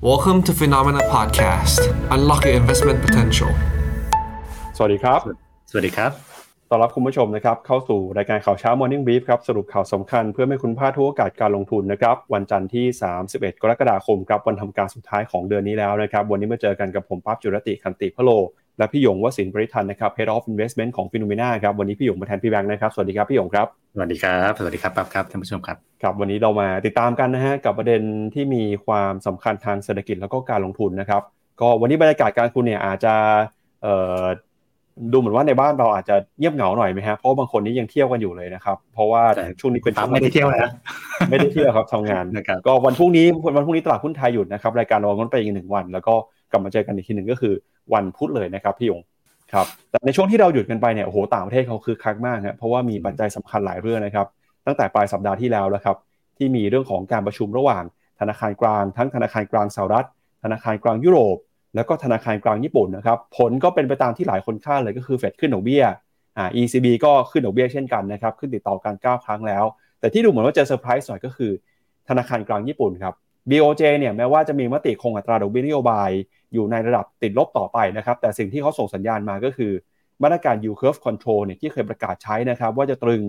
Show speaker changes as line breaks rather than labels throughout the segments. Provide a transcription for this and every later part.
Welcome to Phenomena Podcast. Unlock your investment potential.
สวัสดีครับ
สวัสดีครับ
ต้อนรับคุณผู้ชมนะครับ เข้าสู่รายการข่าวเช้า Morning Brief ครับ สรุปข่าวสำคัญเพื่อไม่คุณพลาดทุกโอกาสการลงทุนนะครับ วันจันทร์ที่ 31 กรกฎาคมครับ วันทำการสุดท้ายของเดือนนี้แล้วนะครับ วันนี้มาเจอกันกับผมปั๊บจุรติคันติพโล และพี่หยงวสินทร์บริทันนะครับ Head of Investment ของ Phenomena ครับวันนี้พี่หยงมาแทนพี่แบงค์นะครับ สวัสดีครับพี่หยงครับ
สวัสดีครับ สวัสดีครับปั๊บครับท่านผู้ชมครับ
ครับ วันนี้เรามาติดตามกันนะฮะกับประเด็นที่มีความสำคัญทางเศรษฐกิจแล้วก็การลงทุนนะครับ ก็วันนี้บรรยากาศการลงทุนเนี่ยอาจจะเอ่อดูเหมือนว่าในบ้านเราอาจจะเงียบเหงาหน่อยไหมฮะเพราะว่าบางคนนี่ยังเที่ยวกันอยู่เลยนะครับ เพราะว่า
แต่
ช่วงนี้เป็น
ปั๊บ
ช่วง
ไม่ได้เที่ยวนะ
ไม่ได้เที่ยวครับทำงาน
นะครับ
ก็วันพรุ่งนี้วันพรุ่งนี้ตลาดหุ้นไทยหยุดนะครับรายการเรางดไปอีกหนึ่งวัน แล้วก็ กลับมาเจอกันอีกทีหนึ่งก็คือวันพุธเลยนะครับพี่ยงครับแต่ในช่วงที่เราหยุดกันไปเนี่ยโอ้โหต่างประเทศเขาคือคักมากครเพราะว่ามีปัจจัยสำคัญหลายเรื่องนะครับ ตั้งแต่ปลายสัปดาห์ที่แล้วแล้วครับที่มีเรื่องของการประชุมระหว่าง ธนาคารกลาง ทั้งธนาคารกลางสหรัฐ ธนาคารกลางยุโรป แล้วก็ธนาคารกลางญี่ปุ่นนะครับผลก็เป็นไปตามที่หลายคนคาดเลยก็คือเฟดขึ้นดอกเบี้ยอ่า ECB ก็ขึ้นดอกเบี้ยเช่นกันนะครับขึ้นติดต่อกัน9ครั้งแล้ว แต่ที่ดูเหมือนว่าจะเซอร์ไพรส์หน่อยก็คือ ธนาคารกลางญี่ปุ่นครับ BOJ เนี่ยแม้ว่าจะมีมติคงอัตราดอกเบี้ยนโยบาย อยู่ในระดับติดลบต่อไปนะครับ แต่สิ่งที่เขาส่งสัญญาณมาก็คือ มาตรการ yield curve control เนี่ยที่เคยประกาศใช้นะครับ ว่าจะตรึง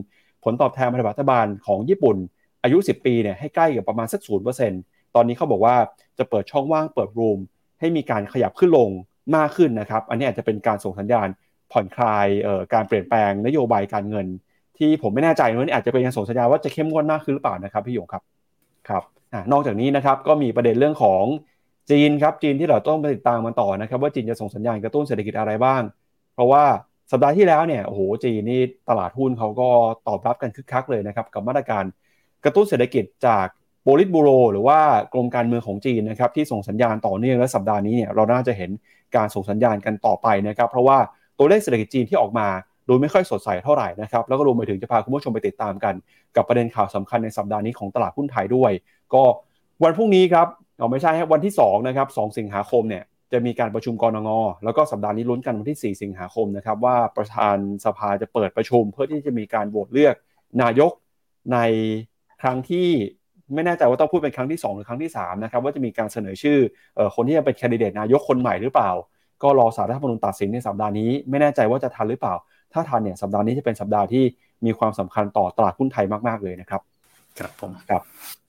ผลตอบแทนพันธบัตรรัฐบาลของญี่ปุ่น อายุ 10 ปีเนี่ยให้ใกล้กับประมาณสัก0%ตอนนี้เขาบอกว่าจะเปิดช่องว่างเปิดรูมให้มีการขยับขึ้นลงมากขึ้นนะครับ อันนี้อาจจะเป็นการส่งสัญญาณผ่อนคลายเอ่อการเปลี่ยนแปลงนโยบายการเงิน ที่ผมไม่แน่ใจว่านี่อาจจะเป็นการส่งสัญญาณว่าจะเข้มงวดมากขึ้นหรือเปล่านะครับพี่หยงครับครับ นอกจากนี้นะครับก็มีประเด็นเรื่องของจีนครับจีนที่เราต้องไปติดตามมันต่อนะครับ ว่าจีนจะส่งสัญญาณกระตุ้นเศรษฐกิจอะไรบ้าง เพราะว่าสัปดาห์ที่แล้วเนี่ยโอ้โหจีนนี่ตลาดหุ้นเขาก็ตอบรับกันคึกคักเลยนะครับกับมาตรการกระตุ้นเศรษฐกิจจากโปลิตบูโร หรือว่ากรมการเมืองของจีนนะครับที่ส่งสัญญาณต่อเนื่องและสัปดาห์นี้เนี่ยเราน่าจะเห็นการส่งสัญญาณกันต่อไปนะครับ เพราะว่าตัวเลขเศรษฐกิจจีนที่ออกมาดูไม่ค่อยสดใสเท่าไหร่นะครับแล้วก็รวมไปถึงจะพาคุณผู้ชมไปติดตามกัน กับประเด็นข่าวสำคัญในสัปดาห์นี้ของตลาดหุ้นไทยด้วย ก็วันพรุ่งนี้ครับเอาไม่ใช่วันที่2นะครับ2สิงหาคมเนี่ยจะมีการประชุมกรงงแล้วก็สัปดาห์นี้ลุ้นกันวันที่ 4 สิงหาคมนะครับว่าประธานสภาจะเปิดประชุม เพื่อที่จะมีการโหวตเลือกนายกในครั้งที่ไม่แน่ใจว่าต้องพูดเป็นครั้งที่ 2 หรือครั้งที่3นะครับว่าจะมีการเสนอชื่ออคนที่จะเป็นแคนดิเดตนายกคนใหม่หรือเปล่า ก็รอสารรัฐธรรมนูญตัดสินในสัปดาห์นี้ ไม่แน่ใจว่าจะทันหรือเปล่า ถ้าทันเนี่ยสัปดาห์นี้จะเป็นสัปดาห์ที่มีความสำคัญต่อตลาดหุ้นไทยมากๆเลยนะครับ
ครับผม
ครับ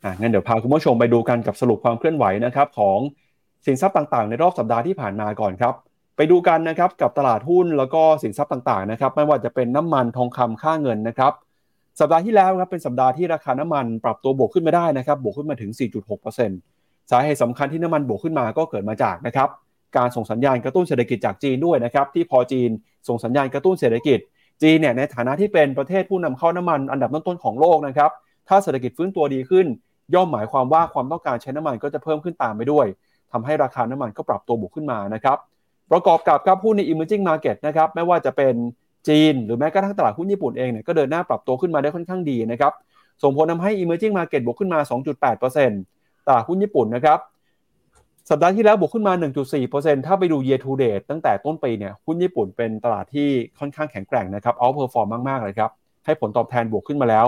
อ่างั้นเดี๋ยวพาคุณผู้ชมไปดูกันกับสรุปความเคลื่อนไหวนะครับของสินทรัพย์ต่างๆ ในรอบสัปดาห์ที่ผ่านมาก่อนครับ ไปดูกันนะครับกับตลาดหุ้นแล้วก็สินทรัพย์ต่างๆนะครับไม่ว่าจะเป็นน้ำมันทองคำค่าเงินนะครับสัปดาห์ที่แล้วครับเป็นสัปดาห์ที่ราคาน้ำมันปรับตัวบวกขึ้นมาได้นะครับบวกขึ้นมาถึง 4.6%สาเหตุสำคัญที่น้ำมันบวกขึ้นมาก็เกิดมาจากนะครับการส่งสัญญาณกระตุ้นเศรษฐกิจจากจีนด้วยนะครับที่พอจีนส่งสัญญาณกระตุ้นเศรษฐกิจจีนเนี่ยในฐานะที่เป็นประเทศผู้นำเข้าน้ำมันอันดับต้นๆของโลกนะครับ ถ้าเศรษฐกิจฟื้นตัวดีขึ้น ย่อมหมายความว่าความต้องการใช้น้ำมันก็จะเพิ่มขึ้นตามไปด้วยทำให้ราคาน้ำมันก็ปรับตัวบวกขึ้นมานะครับประกอบกับครับหุ้นใน emerging market นะครับไม่ว่าจะเป็นจีน หรือแม้กระทั่งตลาดหุ้นญี่ปุ่นเองเนี่ยก็เดินหน้าปรับตัวขึ้นมาได้ค่อนข้างดีนะครับส่งผลทำให้ emerging market บวกขึ้นมา 2.8%ตลาดหุ้นญี่ปุ่นนะครับสัปดาห์ที่แล้วบวกขึ้นมา 1.4%ถ้าไปดู year to date ตั้งแต่ต้นปีเนี่ยหุ้นญี่ปุ่นเป็นตลาดที่ค่อนข้างแข็งแกร่งนะครับ outperform มากๆเลยครับให้ผลตอบแทนบวกขึ้นมาแล้ว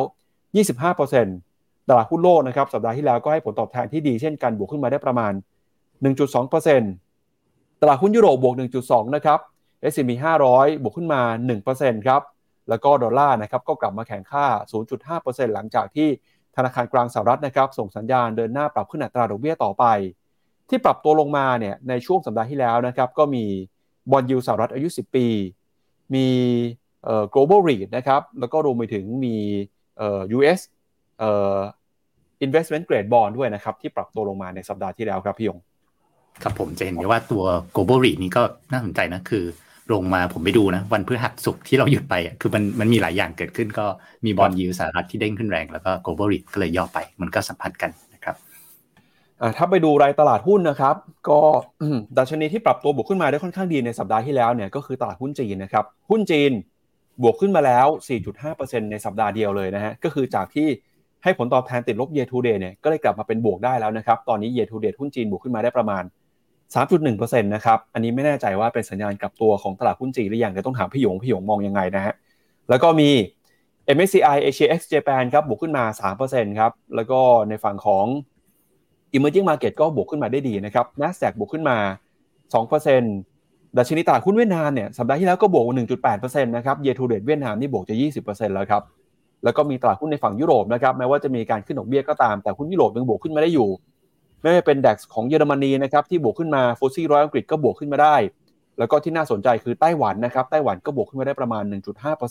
25%ตลาดหุ้นโลกนะครับสัปดาห์ที่แล้วก็ให้ผลตอบแทนที่ดีเช่นกันบวกขึ้นมาได้ประมาณ 1.2%ตลาดหุ้นยุโรปบวก 1.2 นะครับ S&P 500 บวกขึ้นมา 1%ครับ แล้วก็ดอลลาร์นะครับก็กลับมาแข็งค่า 0.5%หลังจากที่ธนาคารกลางสหรัฐนะครับส่งสัญญาณเดินหน้าปรับขึ้นอัตราดอกเบี้ยต่อไป ที่ปรับตัวลงมาเนี่ยในช่วงสัปดาห์ที่แล้วนะครับก็มีบอลยูสหรัฐอายุ 10 ปี มีเอ่อ global REIT นะครับแล้วก็รวมไปถึงมี อ่อ US เอ่อ investment grade bond ด้วยนะครับ ที่ปรับตัวลงมาในสัปดาห์ที่แล้วครับพี่ยง
ครับผมจะเห็นได้ว่าตัว global REIT นี้ก็น่าสนใจนะ คือลงมาผมไปดูนะ วันพฤหัสศุกร์ที่เราหยุดไปอะคือมันมันมีหลายอย่างเกิดขึ้น ก็มีบอลยูสหรัฐที่เด้งขึ้นแรงแล้วก็ global REIT ก็เลยย่อไป มันก็สัมพันธ์กันนะครับ
อ่าถ้าไปดูรายตลาดหุ้นนะครับ ก็ดัชนีที่ปรับตัวบวกขึ้นมาได้ค่อนข้างดีในสัปดาห์ที่แล้วเนี่ยก็คือตลาดหุ้นจีนนะครับหุ้นจีน บวกขึ้นมาแล้ว 4.5%ในสัปดาห์เดียวเลยนะฮะ ก็คือจากที่ให้ผลตอบแทนติดลบ year to date เนี่ยก็เลยกลับมาเป็นบวกได้แล้วนะครับ ตอนนี้ year to date หุ้นจีนบวกขึ้นมาได้ประมาณ 3.1%นะครับ อันนี้ไม่แน่ใจว่าเป็นสัญญาณกลับตัวของตลาดหุ้นจีนหรือยังเดี๋ยวต้องถามพี่หยงพี่หยงมองยังไงนะฮะ แล้วก็มี MSCI Asia X Japan ครับบวกขึ้นมา 3%ครับ แล้วก็ในฝั่งของ emerging market ก็บวกขึ้นมาได้ดีนะครับ NASDAQ บวกขึ้นมา 2% ดัชนีตลาดหุ้นเวียดนามเนี่ยสัปดาห์ที่แล้วก็บวก 1.8%นะครับ year to date เวียดนามนี่บวกจะ 20%แล้วครับแล้วก็มีตลาดหุ้นในฝั่งยุโรปนะครับแม้ว่าจะมีการขึ้นดอกเบี้ยก็ตามแต่หุ้นยุโรปยังบวกขึ้นมาได้อยู่ ไม่ว่าเป็นดัคของเยอรมนีนะครับที่บวกขึ้นมาฟุตซี่ร้อยอังกฤษก็บวกขึ้นมาได้ แล้วก็ที่น่าสนใจคือไต้หวันนะครับไต้หวันก็บวกขึ้นมาได้ประมาณ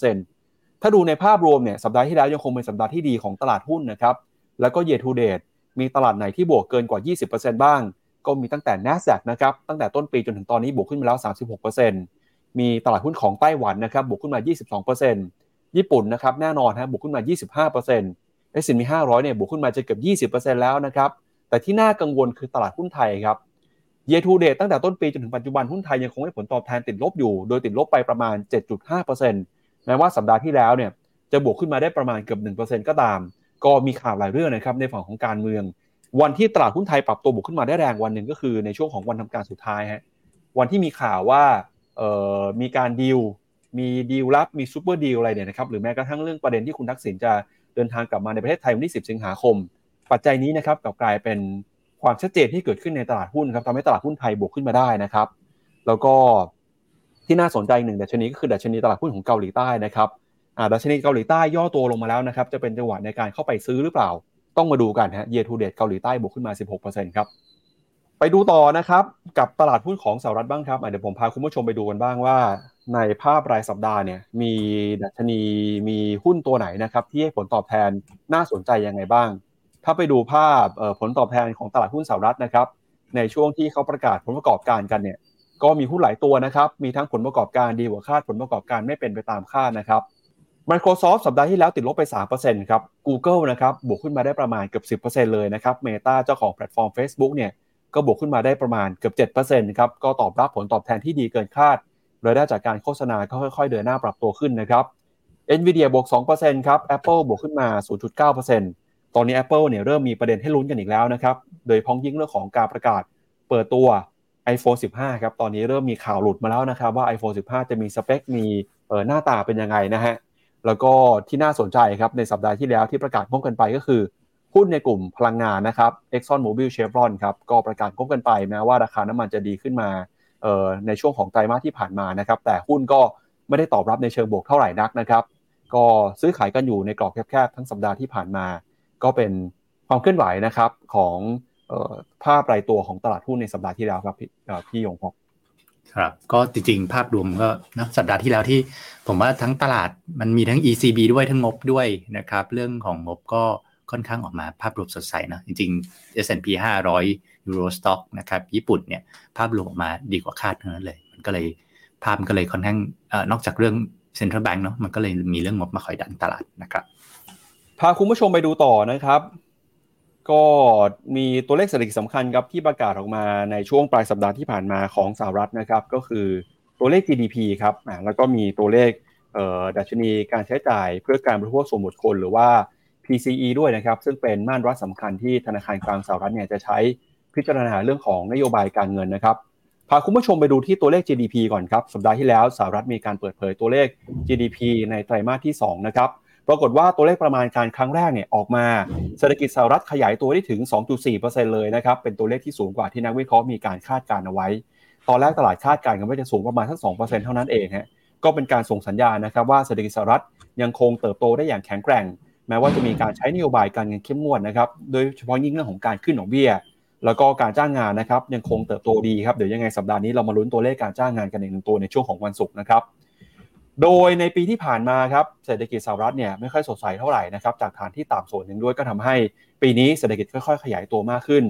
1.5%ถ้าดูในภาพรวมเนี่ยสัปดาห์ที่แล้วยังคงเป็นสัปดาห์ที่ดีของตลาดหุ้นนะครับแล้วก็ year to date มีตลาดไหนที่บวกเกินกว่า 20%บ้าง ก็มีตั้งแต่ NASDAQ นะครับตั้งแต่ต้นปีจนถึงตอนนี้บวกขึ้นมาแล้ว 36%มีตลาดหุ้นของไต้หวันนะครับบวกขึ้นมา 22%ญี่ปุ่นนะครับแน่นอนฮะบวกขึ้นมา 25% S&P 500เนี่ยบวกขึ้นมาจะเกือบ20%แล้วนะครับแต่ที่น่ากังวลคือตลาดหุ้นไทยครับ year to date ตั้งแต่ต้นปีจนถึงปัจจุบันหุ้นไทยยังคงให้ผลตอบแทนติดลบอยู่ โดยติดลบไปประมาณ 7.5%แม้ว่าสัปดาห์ที่แล้วเนี่ยจะบวกขึ้นมาได้ประมาณเกือบ 1%ก็ตาม ก็มีข่าวหลายเรื่องนะครับในฝั่งของการเมือง วันที่ตลาดหุ้นไทยปรับตัวบวกขึ้นมาได้แรงวันหนึ่งก็คือในช่วงของวันทำการสุดท้ายฮะวันที่มีข่าวว่าเอ่อมีการดีลมีดีลลับมีซูเปอร์ดีลอะไรเนี่ยนะครับหรือแม้กระทั่งเรื่องประเด็นที่คุณทักษิณจะเดินทางกลับมาในประเทศไทยวันที่ 10 สิงหาคม ปัจจัยนี้นะครับกลับกลายเป็นความชัดเจนที่เกิดขึ้นในตลาดหุ้นครับทำให้ตลาดหุ้นไทยบวกขึ้นมาได้นะครับ แล้วก็ที่น่าสนใจหนึ่งดัชนีก็คือดัชนีตลาดหุ้นของเกาหลีใต้นะครับดัชนีเกาหลีใต้ย่อตัวลงมาแล้วนะครับจะเป็นจังหวะในการเข้าไปซื้อหรือเปล่า ต้องมาดูกันฮะเยทูเดตเกาหลีใต้บวกขึ้นมา 16%ครับไปดูต่อนะครับกับตลาดหุ้นของสหรัฐบ้างครับเดี๋ยวผมพาคุณผู้ชมไปดูกันบ้างว่า ในภาพรายสัปดาห์เนี่ยมีดัชนีมีหุ้นตัวไหนนะครับที่ให้ผลตอบแทนน่าสนใจยังไงบ้าง ถ้าไปดูภาพผลตอบแทนของตลาดหุ้นสหรัฐนะครับในช่วงที่เขาประกาศผลประกอบการกันเนี่ยก็มีหุ้นหลายตัวนะครับมีทั้งผลประกอบการดีกว่าคาดผลประกอบการไม่เป็นไปตามคาดนะครับ Microsoft สัปดาห์ที่แล้วติดลบไป 3%ครับ Google นะครับบวกขึ้นมาได้ประมาณเกือบ 10%เลยนะครับ Meta เจ้าของแพลตฟอร์ม Facebook เนี่ยก็บวกขึ้นมาได้ประมาณเกือบ 7%ครับก็ตอบรับผลตอบแทนที่ดีเกินคาดรายได้จากการโฆษณาก็ค่อยๆ เดินหน้าปรับตัวขึ้นนะครับ Nvidia บวก 2%ครับ Apple บวกขึ้นมา 0.9%ตอนนี้ Apple เนี่ยเริ่มมีประเด็นให้ลุ้นกันอีกแล้วนะครับ โดยพ้องยิ่งเรื่องของการประกาศเปิดตัว iPhone 15 ครับ ตอนนี้เริ่มมีข่าวหลุดมาแล้วนะครับว่า iPhone 15 จะมีสเปค มีหน้าตาเป็นยังไงนะฮะ แล้วก็ที่น่าสนใจครับในสัปดาห์ที่แล้วที่ประกาศพบกันไปก็คือหุ้นในกลุ่มพลังงานนะครับ Exxon Mobil Chevron ครับก็ประกาศพบกันไปแม้ว่าราคาน้ำมันจะดีขึ้นมาในช่วงของไตรมาสที่ผ่านมานะครับแต่หุ้นก็ไม่ได้ตอบรับในเชิงบวกเท่าไหร่นักนะครับก็ซื้อขายกันอยู่ในกรอบแคบๆทั้งสัปดาห์ที่ผ่านมา ก็เป็นความเคลื่อนไหวนะครับของภาพรายตัวของตลาดหุ้นในสัปดาห์ที่แล้วครับพี่ยงพบ
ครับก็จริงๆ ภาพรวมก็นะสัปดาห์ที่แล้วที่ ผมว่าทั้งตลาดมันมีทั้ง ECB ด้วยทั้งงบด้วยนะครับ เรื่องของงบก็ค่อนข้างออกมาภาพรวมสดใสนะจริงๆ S&P 500 Euro Stock นะครับญี่ปุ่นเนี่ยภาพรวมออกมาดีกว่าคาดทั้งนั้นเลย มันก็เลยภาพมันก็เลยค่อนข้างอนอกจากเรื่อง Central Bank เนาะมันก็เลยมีเรื่องงบมาคอยดันตลาดนะครับ
พาคุณผู้ชมไปดูต่อนะครับ ก็มีตัวเลขเศรษฐกิจสำคัญครับที่ประกาศออกมาในช่วงปลายสัปดาห์ที่ผ่านมาของสหรัฐนะครับ ก็คือตัวเลข GDP ครับแล้วก็มีตัวเลขดัชนีการใช้จ่ายเพื่อการบริโภคส่วนบุคคลหรือว่า PCE ด้วยนะครับ ซึ่งเป็นม่านวัดสำคัญที่ธนาคารกลางสหรัฐเนี่ยจะใช้พิจารณาเรื่องของนโยบายการเงินนะครับพาคุณผู้ชมไปดูที่ตัวเลข GDP ก่อนครับ สัปดาห์ที่แล้วสหรัฐมีการเปิดเผยตัวเลข GDP ในไตรมาสที่2นะครับ ปรากฏว่าตัวเลขประมาณการครั้งแรกเนี่ยออกมาเศรษฐกิจสหรัฐขยายตัวได้ถึง 2.4%เลยนะครับเป็นตัวเลขที่สูงกว่าที่นักวิเคราะห์มีการคาดการเอาไว้ ตอนแรกตลาดคาดการณ์กันว่าจะสูงประมาณสัก2%เท่านั้นเองฮะก็เป็นการส่งสัญญาณนะครับว่าเศรษฐกิจสหรัฐยังคงเติบโตได้อย่างแข็งแกร่ง แม้ว่าจะมีการใช้นโยบายการเงินเข้มงวดนะครับโดยเฉพาะยิ่งเรื่องของการขึ้นดอกเบี้ยแล้วก็การจ้างงานนะครับยังคงเติบโตดีครับเดี๋ยวยังไงสัปดาห์นี้เรามาลุ้นตัวเลขการจ้างงานกันอีกหนึ่งตัวในช่วงของวันศุกร์นะครับ โดยในปีที่ผ่านมาครับเศรษฐกิจสหรัฐเนี่ยไม่ค่อยสดใสเท่าไหร่นะครับจากฐานที่ต่ำส่วนหนึ่งด้วยก็ทำให้ปีนี้เศรษฐกิจค่อยๆ ขยายตัวมากขึ้น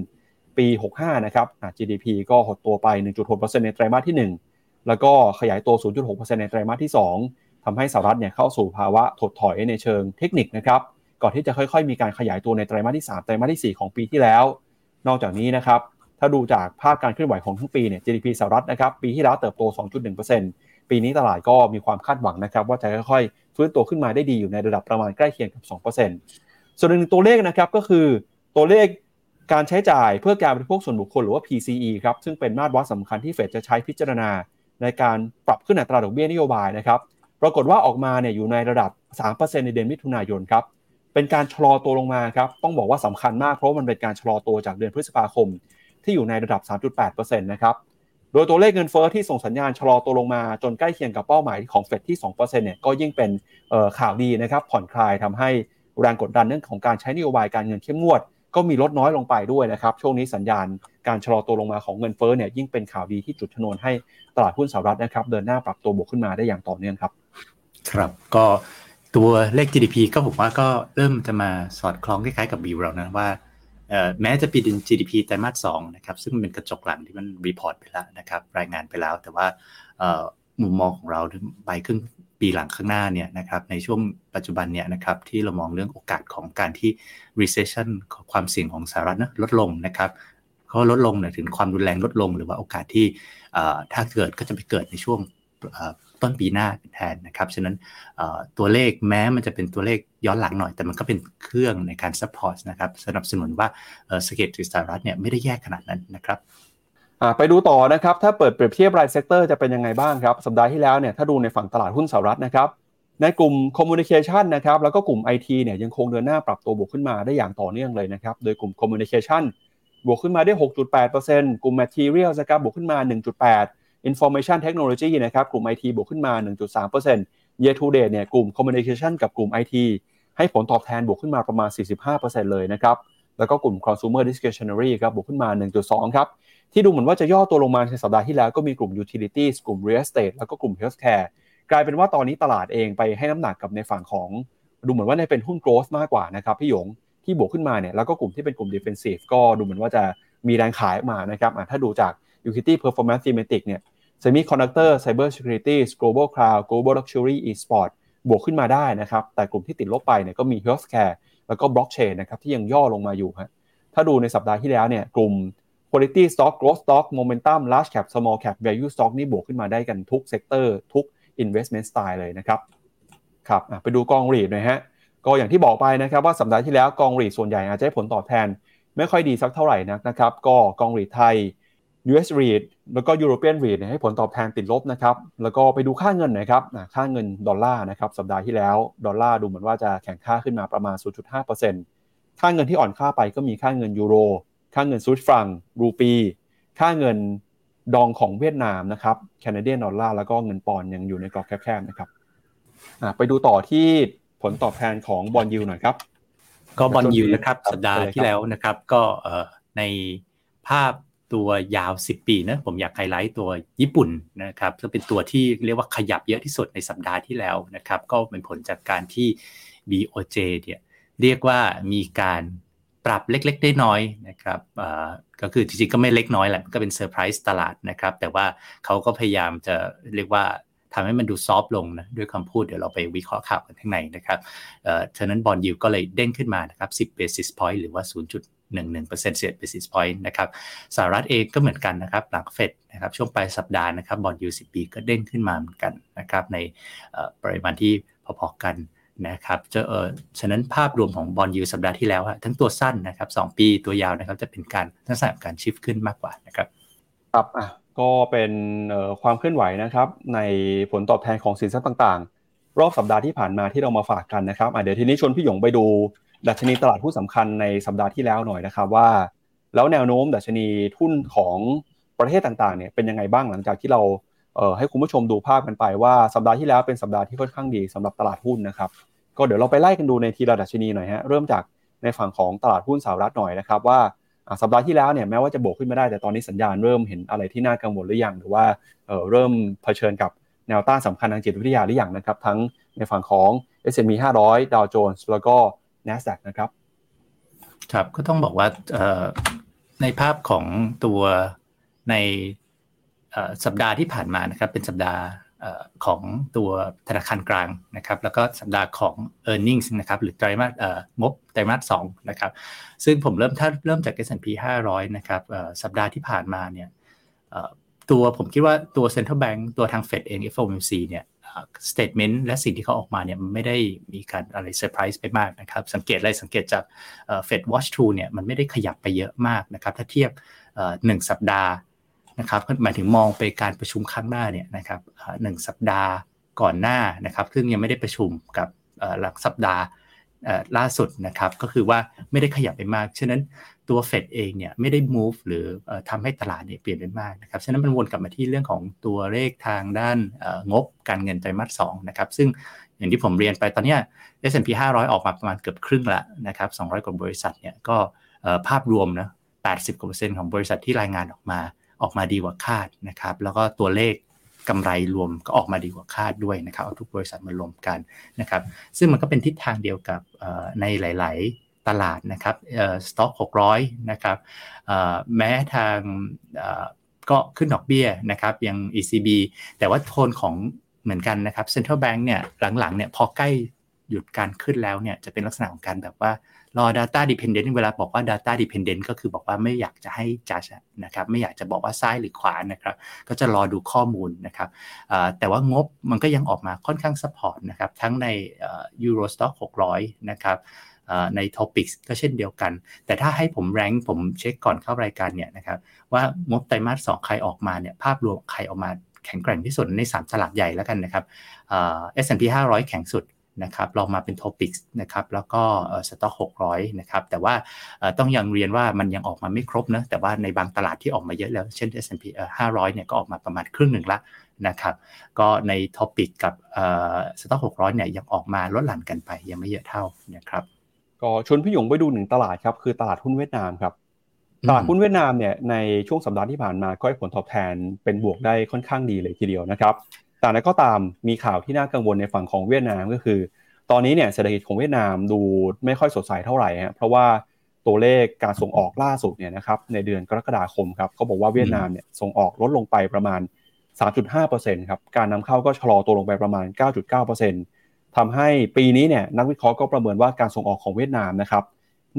ปี 65 นะครับ GDP ก็หดตัวไป 1.6%ในไตรมาสที่ 1 แล้วก็ขยายตัว 0.6%ในไตรมาสที่ 2ทำให้สหรัฐเนี่ยเข้าสู่ภาวะถดถอยในเชิงเทคนิคนะครับก่อนที่จะค่อยๆ มีการขยายตัวในไตรมาสที่ 3 ไตรมาสที่ 4 ของปีที่แล้ว นอกจากนี้นะครับถ้าดูจากภาพการเคลื่อนไหวของทั้งปีเนี่ย GDP สหรัฐนะครับปีที่แล้วเติบโต 2.1% ปีนี้ตลาดก็มีความคาดหวังนะครับว่าจะค่อยๆฟื้นตัวขึ้นมาได้ดีอยู่ในระดับประมาณใกล้เคียงกับ 2%ส่วนหนึ่งตัวเลขนะครับก็คือตัวเลขการใช้จ่ายเพื่อการบริโภคส่วนบุคคลหรือว่า PCE ครับซึ่งเป็นมาตรวัดสำคัญที่เฟดจะใช้พิจารณา ในการปรับขึ้นอัตราดอกเบี้ยนโยบายนะครับปรากฏว่าออกมาเนี่ยอยู่ในระดับ 3%ในเดือนมิถุนายนครับเป็นการชะลอตัวลงมาครับต้องบอกว่าสำคัญมากเพราะมันเป็นการชะลอตัวจากเดือนพฤษภาคม ที่อยู่ในระดับ 3.8%นะครับ โดยตัวเลขเงินเฟอ้อที่ส่งสัญญาณชะลอตัวลงมาจนใกล้เคียงกับเป้าหมายของเฟดที่ 2%เนี่ยก็ยิ่งเป็นข่าวดีนะครับผ่อนคลายทำให้แรงกดดันเรื่องของการใช้นโยบายการเงินเข้มงวด ก็มีลดน้อยลงไปด้วยนะครับช่วงนี้สัญญาณการชะลอตัวลงมาของเงินเฟ้อเนี่ยยิ่งเป็นข่าวดีที่จุดชนวนให้ตลาดหุ้นสหรัฐนะครับเดินหน้าปรับตัวบวกขึ้นมาได้อย่างต่อเนื่องครับ
ครับก็ตัวเลข GDP ก็ผมว่าก็เริ่มจะมาสอดคล้องคล้ายๆกับวิวเรานะว่า แม้จะเป็น GDP ไตรมาสสองนะครับซึ่งเป็นกระจกหลังที่มัน report ไปแล้วนะครับรายงานไปแล้ว แต่ว่ามุมมองของเราไปครึ่งปีหลังข้างหน้าเนี่ยนะครับในช่วงปัจจุบันเนี่ยนะครับที่เรามองเรื่องโอกาสของการที่ recession ความเสี่ยงของสหรัฐนะลดลงนะครับเขาลดลงเนี่ยถึงความรุนแรงลดลง หรือว่าโอกาสที่ถ้าเกิดก็จะไปเกิดในช่วง ต้นปีหน้าแทนนะครับ ฉะนั้นตัวเลขแม้มันจะเป็นตัวเลขย้อนหลังหน่อย แต่มันก็เป็นเครื่องในการ support นะครับสนับสนุนว่าเศรษฐกิจสหรัฐเนี่ยไม่ได้แย่ขนาดนั้นนะครับ
ไปดูต่อนะครับ ถ้าเปิดเปรียบเทียบราย sector จะเป็นยังไงบ้างครับ สัปดาห์ที่แล้วเนี่ยถ้าดูในฝั่งตลาดหุ้นสหรัฐนะครับ ในกลุ่มคอมมูนิเคชันนะครับแล้วก็กลุ่ม IT เนี่ยยังคงเดินหน้าปรับตัวบวกขึ้นมาได้อย่างต่อเนื่องเลยนะครับ โดยกลุ่ม Communication บวกขึ้นมาได้ 6.8%กลุ่ม Material นะครับบวกขึ้นมา 1.8 Information Technology นะครับกลุ่ม IT บวกขึ้นมา 1.3% Year to date เนี่ยกลุ่ม Communication กับกลุ่ม IT ให้ผลตอบแทนบวกขึ้นมาประมาณ 45%เลยนะครับแล้วก็กลุ่ม Consumer Discretionary ครับบวกขึ้นมา 1.2 ครับที่ดูเหมือนว่าจะย่อตัวลงมาในสัปดาห์ที่แล้วก็มีกลุ่ม utilities กลุ่ม real estate แล้วก็กลุ่ม healthcare กลายเป็นว่าตอนนี้ตลาดเองไปให้น้ำหนักกับในฝั่งของ ดูเหมือนว่าในเป็นหุ้น growth มากกว่านะครับพี่หยงที่บวกขึ้นมาเนี่ยแล้วก็กลุ่มที่เป็นกลุ่ม defensive ก็ดูเหมือนว่าจะมีแรงขายมานะครับถ้าดูจาก utility performance thematic เนี่ย semiconductor cyber security global cloud global luxury e-sport บวกขึ้นมาได้นะครับ แต่กลุ่มที่ติดลบไปเนี่ยก็มี healthcare แล้วก็ blockchain นะครับที่ยังย่อลงมาอยู่ฮะถ้าดูในสัปดาห์ที่แล้วเนี่ยกลุ่ม quality stock growth stock momentum large cap small cap value stock นี่บวกขึ้นมาได้กันทุก sector ทุก investment style เลยนะครับครับไปดูกองรีดหน่อยฮะก็อย่างที่บอกไปนะครับว่าสัปดาห์ที่แล้วกองรีดส่วนใหญ่อาจจะให้ผลตอบแทน ไม่ค่อยดีสักเท่าไหร่นักนะครับ ก็กองรีดไทย US REIT แล้วก็ European REIT ให้ผลตอบแทนติดลบนะครับ แล้วก็ไปดูค่าเงินนะครับค่าเงินดอลลาร์นะครับ สัปดาห์ที่แล้วดอลลาร์ดูเหมือนว่าจะแข็งค่าขึ้นมาประมาณ 0.5%ค่าเงินที่อ่อนค่าไปก็มีค่าเงินยูโร ค่าเงินซูฟรัง รูปี ค่าเงินดองของเวียดนามนะครับ Canadian dollar แล้วก็เงินปอนด์ยังอยู่ในกรอบแคบๆนะครับไปดูต่อที่ผลตอบแทนของ bond yield หน่อยครับ
ก็ bond yield นะครับ สัปดาห์ที่แล้วนะครับ ก็ในภาพ ตัวยาว 10 ปีนะผมอยากไฮไลท์ตัวญี่ปุ่นนะครับจะเป็นตัวที่เรียกว่าขยับเยอะที่สุดในสัปดาห์ที่แล้วนะครับ ก็เป็นผลจากการที่ BOJ เนี่ยเรียกว่ามีการปรับเล็กๆได้น้อยนะครับก็คือจริงๆก็ไม่เล็กน้อยแหละก็เป็นเซอร์ไพรส์ตลาดนะครับ แต่ว่าเขาก็พยายามจะเรียกว่าทำให้มันดู soft ลงนะด้วยคำพูดเดี๋ยวเราไปวิเคราะห์ข่าวกันข้างในนะครับฉะนั้น bond yield ก็เลยเด้งขึ้นมานะครับ 10 basis point หรือว่า 0.11%เศษ basis point นะครับสหรัฐเองก็เหมือนกันนะครับหลังเฟดนะครับช่วงปลายสัปดาห์นะครับ bond yield 10ปีก็เด้งขึ้นมาเหมือนกันนะครับในปริมาณที่พอๆกันนะครับจะเออฉะนั้นภาพรวมของบอลยูสัปดาห์ที่แล้วทั้งตัวสั้นนะครับสปีตัวยาวนะครับจะเป็นการทักษะการชิฟขึ้นมากกว่านะครับ
ครับอะก็เป็นความเคลื่อนไหวนะครับ ในผลตอบแทนของสินทรัพย์ต่างๆ รอบสัปดาห์ที่ผ่านมาที่เรามาฝากกันนะครับเดี๋ยวทีนี้ชวนพี่หยงไปดู ดัชนีตลาดหุ้นสำคัญในสัปดาห์ที่แล้วหน่อยนะครับว่า แล้วแนวโน้มดัชนีทุนของประเทศต่างๆเนี่ยเป็นยังไงบ้างหลังจากที่เราเให้คุณผู้ชมดูภาพกันไปว่าสัปดาห์ที่แล้วเป็นสัปดาห์ที่ค่อนข้างดีสำหรับตลาดหุ้นนะครับก็เดี๋ยวเราไปไล่กันดูในทีละดัชนีหน่อยฮะเริ่มจากในฝั่งของตลาดหุ้นสหรัฐหน่อยนะครับว่าสัปดาห์ที่แล้วเนี่ยแม้ว่าจะบวกขึ้นม่ได้แต่ตอนนี้สัญญาณเริ่มเห็นอะไรที่น่ากังวลหรือยังหรือว่าเเริ่มเผชิญกับแนวต้านสำคัญทางจิตวิทยาหรือยังนะครับทั้งในฝั่งของ S&P 500 Dow Jones แล้วก็ NASDAQ นะครับ
ครับก็ต้องบอกว่าในภาพของตัวในสัปดาห์ที่ผ่านมานะครับเป็นสัปดาห์ของตัวธนาคารกลางนะครับ แล้วก็สัปดาห์ของ e a r n i n g นะครับหรือไตรมาสงบไตรมาสสองนะครับซึ่งผมเริ่มถ้าเริ่มจาก S&P 500 นะครับสัปดาห์ที่ผ่านมาเนี่ยตัวผมคิดว่าตัว Central Bank ตัวทาง Fed เอง FOMC เนี่ย statement และสิ่งที่เขาออกมาเนี่ยมันไม่ได้มีการอะไรเซอร์ไพรส์ไปมากนะครับสังเกตอะไรสังเกตจากเฟดวอชทูเนี่ยมันไม่ได้ขยับไปเยอะมากนะครับถ้าเทียบหนึ่งสัปดาห์นะครับหมายถึงมองไปการประชุมครั้งหน้าเนี่ยนะครับหนึ่งสัปดาห์ก่อนหน้านะครับซึ่งยังไม่ได้ประชุมกับหลังสัปดาห์ ล่าสุดนะครับก็คือว่าไม่ได้ขยับไปมาก ฉะนั้นตัวเฟดเองเนี่ยไม่ได้ move หรือทำให้ตลาดเนี่ยเปลี่ยนไปมากนะครับฉะนั้นมันวนกลับมาที่เรื่องของตัวเลขทางด้านงบการเงินไตรมาสสนะครับซึ่งอย่างที่ผมเรียนไปตอนนี้ S&P 500 ออกมาประมาณเกือบครึ่งละนะครับ200 กว่าบริษัทเนี่ยก็ภาพรวมนะ80กว่าเปอร์เซ็นต์ของบริษัทที่รายงานออกมาออกมาดีกว่าคาดนะครับแล้วก็ตัวเลข กำไรรวมก็ออกมาดีกว่าคาดด้วยนะครับเอาทุกบริษัทมารวมกันนะครับซึ่งมันก็เป็นทิศทางเดียวกับในหลาย ๆ ตลาดนะครับสต็อก600นะครับแม้ทางก็ขึ้นดอกเบี้ยนะครับยัง ECB แต่ว่าโทนของเหมือนกันนะครับ Central Bank เนี่ยหลังๆเนี่ยพอใกล้หยุดการขึ้นแล้วเนี่ยจะเป็นลักษณะของการแบบว่า รอ data dependent เวลาบอกว่า data dependent ก็คือบอกว่าไม่อยากจะให้จัดนะครับไม่อยากจะบอกว่าซ้ายหรือขวานะครับก็จะรอดูข้อมูลนะครับแต่ว่างบมันก็ยังออกมาค่อนข้าง support นะครับทั้งใน Euro Stock 600 นะครับใน Topics ก็เช่นเดียวกัน แต่ถ้าให้ผมแรงผมเช็คก่อนเข้ารายการเนี่ยนะครับว่างบไตรมาสสองใครออกมาเนี่ยภาพรวมใครออกมาแข็งแกร่งที่สุดใน 3 ตลาดใหญ่แล้วกันนะครับ S&P ห้าร้อยแข็งสุด นะครับรองมาเป็น TOPIX นะครับแล้วก็สต็อกหกร้อยนะครับแต่ว่าต้องยังเรียนว่ามันยังออกมาไม่ครบนะแต่ว่าในบางตลาดที่ออกมาเยอะแล้ว เช่น S&P 500เนี่ยก็ออกมาประมาณครึ่งหนึ่งละนะครับก็ในท็อปิกกับสต็อกหกร้อยเนี่ยยังออกมาลดหลั่นกันไปยังไม่เยอะเท่านะครับ
ก็ชวนพี่หยงไปดูหนึ่งตลาดครับคือตลาดหุ้นเวียดนามครับตลาดหุ้นเวียดนามเนี่ยในช่วงสัปดาห์ที่ผ่านมาก็ให้ผลตอบแทนเป็นบวกได้ค่อนข้างดีเลยทีเดียวนะครับ แต่นั้นก็ตามมีข่าวที่น่ากังวลในฝั่งของเวียดนามก็คือ ตอนนี้เนี่ยเศรษฐกิจของเวียดนามดูไม่ค่อยสดใสเท่าไหร่ฮะเพราะว่าตัวเลขการส่งออกล่าสุดเนี่ยนะครับในเดือนกรกฎาคมครับเขาบอกว่าเวียดนามเนี่ยส่งออกลดลงไปประมาณ 3.5%ครับการนำเข้าก็ชะลอตัวลงไปประมาณ 9.9%ทำให้ปีนี้เนี่ยนักวิเคราะห์ก็ประเมินว่าการส่งออกของเวียดนามนะครับ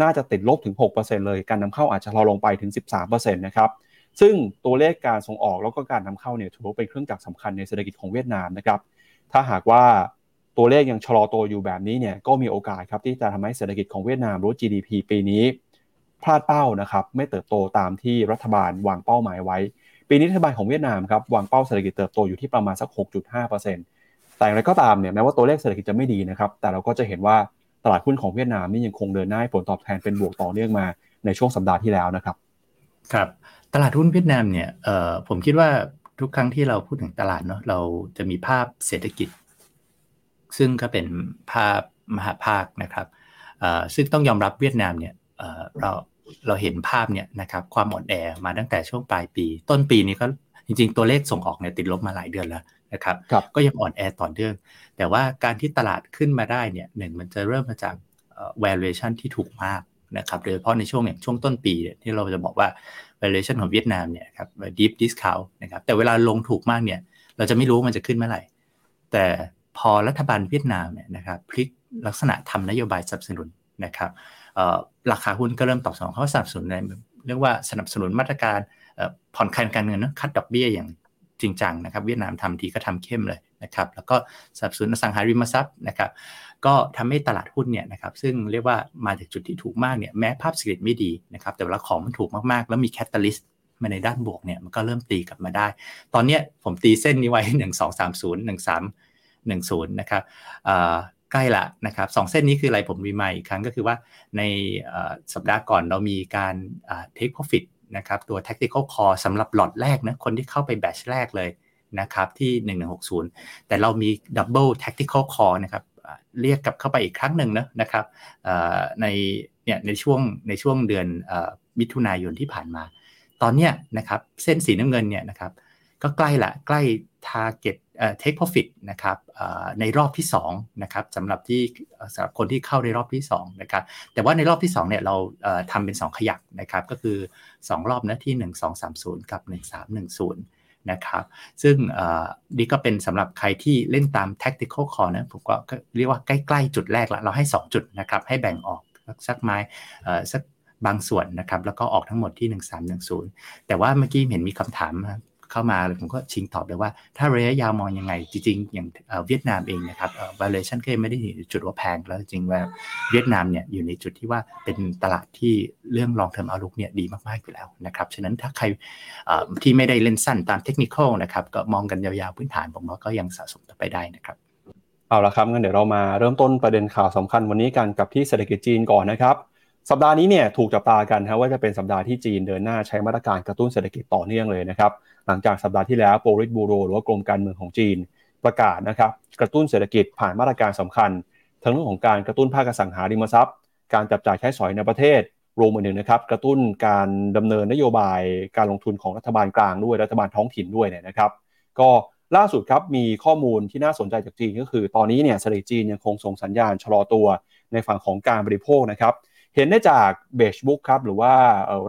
น่าจะติดลบถึง 6%เลย การนำเข้าอาจจะชะลอลงไปถึง 13%นะครับ ซึ่งตัวเลขการส่งออกแล้วก็การนำเข้าเนี่ยถือว่าเป็นเครื่องจักรสาคัญในเศรษฐกิจของเวียดนามนะครับ ถ้าหากว่าตัวเลขยังชะลอตัวอยู่แบบนี้เนี่ยก็มีโอกาสครับที่จะทำให้เศรษฐกิจของเวียดนามรู้ GDP ปีนี้พลาดเป้านะครับไม่เติบโตตามที่รัฐบาลวางเป้าหมายไว้ ปีนี้รัฐบาลของเวียดนามครับวางเป้าเศรษฐกิจเติบโตอยู่ที่ประมาณสัก 6.5%แต่อย่างไรก็ตามเนี่ยแม้ว่าตัวเลขเศรษฐกิจจะไม่ดีนะครับแต่เราก็จะเห็นว่าตลาดหุ้นของเวียดนามนี่ยังคงเดินหน้าผลตอบแทนเป็นบวกต่อเนื่องมาในช่วงสัปดาห์ที่แล้วนะครับ
ครับ ตลาดหุ้นเวียดนามเนี่ยเอ่อผมคิดว่าทุกครั้งที่เราพูดถึงตลาดเนาะเราจะมีภาพเศรษฐกิจ ซึ่งก็เป็นภาพมหาภาคนะครับเอ่อซึ่งต้องยอมรับเวียดนามเนี่ยเอ่อเราเราเห็นภาพเนี่ยนะครับความอ่อนแอมาตั้งแต่ช่วงปลายปี ต้นปีนี้ก็จริงๆ ตัวเลขส่งออกเนี่ยติดลบมาหลายเดือนแล้วนะครับรบก็ยังอ่อนแอต่อเนื่อง แต่ว่าการที่ตลาดขึ้นมาได้เนี่ยหนึ่งมันจะเริ่มมาจาก valuation ที่ถูกมากนะครับโดยเฉพาะในช่วงอย่างช่วงต้นปีที่เราจะบอกว่า valuation ของเวียดนามเนี่ยครับ deep discount นะครับแต่เวลาลงถูกมากเนี่ยเราจะไม่รู้มันจะขึ้นเมื่อไหร่ แต่พอรัฐบาลเวียดนามเนี่ยนะครับพลิกลักษณะทำนโยบายสนับสนุนนะครับราคาหุ้นก็เริ่มตอบสนองเขาสนับสนุนในเรียกว่าสนับสนุนมาตรการผ่อนคลายการเงินนะคัดดอกเบี้ยอย่างจริงจังนะครับ เวียดนามทำทีก็ทำเข้มเลย นะครับแล้วก็สนับสนุนอสังหาริมทรัพย์นะครับก็ทำให้ตลาดหุ้นเนี่ยนะครับซึ่งเรียกว่ามาจากจุดที่ถูกมากเนี่ยแม้ภาพเศรษฐกิจไม่ดีนะครับแต่เวลาของมันถูกมากๆ แล้วมีแคตตาลิสต์มาในด้านบวกเนี่ยมันก็เริ่มตีกลับมาได้ ตอนนี้ผมตีเส้นนี้ไว้ 1 2 3 0 1 3 1 0นะครับใกล้ละนะครับสเส้นนี้คืออะไรผมรีมายอีกครั้งก็คือว่าในสัปดาห์ก่อนเรามีการเทคโปรฟิตนะครับตัว tactical call สำหรับหลอดแรกนะคนที่เข้าไปแบชแรกเลย นะครับที่ 1160 แต่เรามี double tactical call นะครับเรียกกลับเข้าไปอีกครั้งหนึ่งนะนะครับในเนี่ยในช่วงในช่วงเดือนมิถุนายนที่ผ่านมา ตอนเนี้ยนะครับเส้นสีน้ำเงินเนี่ยนะครับก็ใกล้ละใกล้ target take profit นะครับในรอบที่2นะครับสำหรับที่สำหรับคนที่เข้าในรอบที่2นะครับแต่ว่าในรอบที่2เนี่ยเราทำเป็น 2 ขยักนะครับก็คือ 2 รอบนะที่ 1230 กับ 1310 นะครับซึ่งนี่ก็เป็นสำหรับใครที่เล่นตาม tactical call นะผมก็เรียกว่าใกล้ ๆ จุดแรกละเราให้ 2 จุดนะครับให้แบ่งออกสักไม้สักบางส่วนนะครับแล้วก็ออกทั้งหมดที่ 1310 แต่ว่าเมื่อกี้เห็นมีคำถาม เข้ามาเลยผมก็ชิงตอบเลยว่า ถ้าระยะยาวมองยังไง จริงๆ อย่างเวียดนามเองนะครับ valuation ก็ไม่ได้อยู่จุดว่าแพงแล้วจริงว่าเวียดนามเนี่ยอยู่ในจุดที่ว่าเป็นตลาดที่เรื่อง long term outlook เนี่ยดีมากๆอยู่แล้วนะครับฉะนั้นถ้าใครที่ไม่ได้เล่นสั้นตามเทคนิคนะครับก็มองกันยาวๆพื้นฐานผมว่าก็ยังสะสมต่อไปได้นะครับ
เอาละครับงั้นเดี๋ยวเรามาเริ่มต้นประเด็นข่าวสำคัญวันนี้กันกับที่เศรษฐกิจจีนก่อนนะครับสัปดาห์นี้เนี่ยถูกจับตากันนะว่าจะเป็นสัปดาห์ที่จีนเดินหน้าใช้มาตรการกระตุ้นเศรษฐกิจต่อเนื่องเลยนะครับ หลังจากสัปดาห์ที่แล้วโปริตบูโรหรือว่ากรมการเมืองของจีนประกาศนะครับกระตุ้นเศรษฐกิจผ่านมาตรการสำคัญ ทั้งเรื่องของการกระตุ้นภาคสังหาริมทรัพย์ การจับจ่ายใช้สอยในประเทศ รวมไปถึงนะครับกระตุ้นการดำเนินนโยบายการลงทุนของรัฐบาลกลางด้วยรัฐบาลท้องถิ่นด้วยเนี่ยนะครับ ก็ล่าสุดครับมีข้อมูลที่น่าสนใจจากจีนก็คือ ตอนนี้เนี่ยเศรษฐกิจจีนยังคงส่งสัญญาณชะลอตัวในฝั่งของการบริโภคนะครับเห็นได้จากเบชบุ๊กครับหรือว่า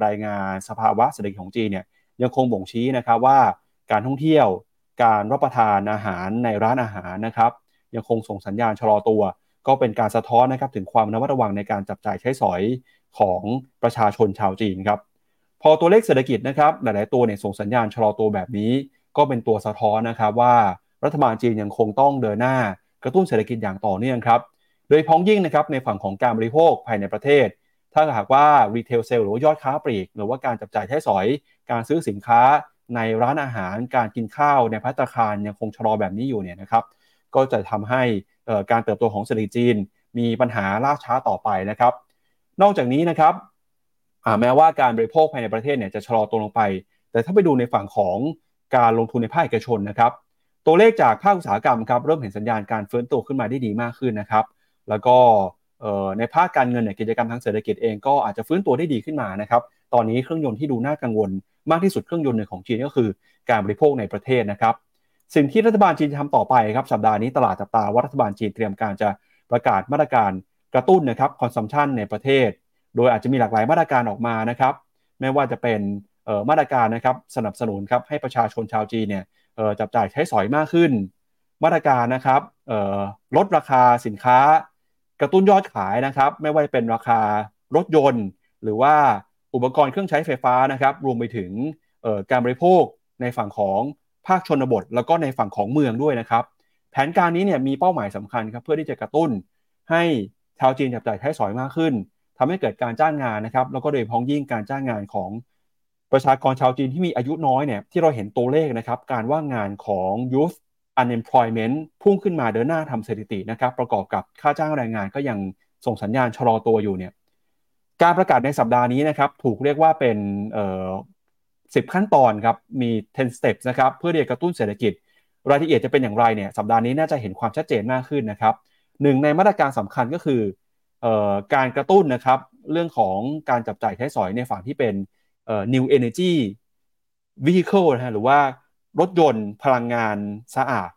รายงานสภาวะเศรษฐกิจของจีนเนี่ย ยังคงบ่งชี้นะครับว่าการท่องเที่ยวการรับประทานอาหารในร้านอาหารนะครับ ยังคงส่งสัญญาณชะลอตัว ก็เป็นการสะท้อนนะครับถึงความระมัดระวังในการจับจ่ายใช้สอยของประชาชนชาวจีนครับพอตัวเลขเศรษฐกิจนะครับหลาย ๆ ตัวเนี่ยส่งสัญญาณชะลอตัวแบบนี้ ก็เป็นตัวสะท้อนนะครับว่ารัฐบาลจีนยังคงต้องเดินหน้ากระตุ้นเศรษฐกิจอย่างต่อเนื่องครับโดยพ้องยิ่งนะครับในฝั่งของการบริโภคภายในประเทศ ถ้าหากว่ารีเทลเซลหรือว่ายอดค้าปลีก หรือว่าการจับจ่ายใช้สอย การซื้อสินค้าในร้านอาหารการกินข้าวในพัตตาคารยังคงชะลอแบบนี้อยู่เนี่ยนะครับก็จะทำให้การเติบโตของเศรษฐกิจจีน มีปัญหาล่าช้าต่อไปนะครับ นอกจากนี้นะครับแม้ว่าการบริโภคภายในประเทศเนี่ยจะชะลอตัวลงไป แต่ถ้าไปดูในฝั่งของการลงทุนในภาคเอกชนนะครับ ตัวเลขจากภาคอุตสาหกรรมครับเริ่มเห็นสัญญาณการฟื้นตัวขึ้นมาได้ดีมากขึ้นนะครับ แล้วก็ ในภาคการเงินเนี่ยกิจกรรมทางเศรษฐกิจเองก็อาจจะฟื้นตัวได้ดีขึ้นมานะครับ ตอนนี้เครื่องยนต์ที่ดูน่ากังวล มากที่สุดเครื่องยนต์หนึ่งของจีนก็คือการบริโภคในประเทศนะครับ สิ่งที่รัฐบาลจีนจะทำต่อไปครับสัปดาห์นี้ตลาดจับตาว่ารัฐบาลจีนเตรียมการจะประกาศมาตรการกระตุ้นนะครับ consumption ในประเทศ โดยอาจจะมีหลากหลายมาตรการออกมานะครับไม่ว่าจะเป็นมาตรการนะครับสนับสนุนครับให้ประชาชนชาวจีนเนี่ยจับจ่ายใช้สอยมากขึ้น มาตรการนะครับลดราคาสินค้า กระตุ้นยอดขายนะครับ ไม่ว่าจะเป็นราคารถยนต์ หรือว่าอุปกรณ์เครื่องใช้ไฟฟ้านะครับ รวมไปถึงการบริโภคในฝั่งของภาคชนบท แล้วก็ในฝั่งของเมืองด้วยนะครับ แผนการนี้เนี่ยมีเป้าหมายสำคัญครับเพื่อที่จะกระตุ้นให้ชาวจีนจับจ่ายใช้สอยมากขึ้นทำให้เกิดการจ้างงานนะครับ แล้วก็โดยพ้องยิ่งการจ้างงานของประชากรชาวจีนที่มีอายุน้อยเนี่ยที่เราเห็นตัวเลขนะครับ การว่างงานของ youth unemployment พุ่งขึ้นมาเดินหน้าทำสถิตินะครับ ประกอบกับค่าจ้างแรงงานก็ยังส่งสัญญาณชะลอตัวอยู่เนี่ย การประกาศในสัปดาห์นี้นะครับ ถูกเรียกว่าเป็นสิบขั้นตอนครับ มี 10 steps นะครับ เพื่อที่จะกระตุ้นเศรษฐกิจ รายละเอียดจะเป็นอย่างไรเนี่ย สัปดาห์นี้น่าจะเห็นความชัดเจนมากขึ้นนะครับหนึ่งในมาตรการสำคัญก็คือออการกระตุ้นนะครับ เรื่องของการจับจ่ายใช้สอยในฝั่งที่เป็น new energy vehicle นะฮะหรือว่า รถยนต์พลังงานสะอาด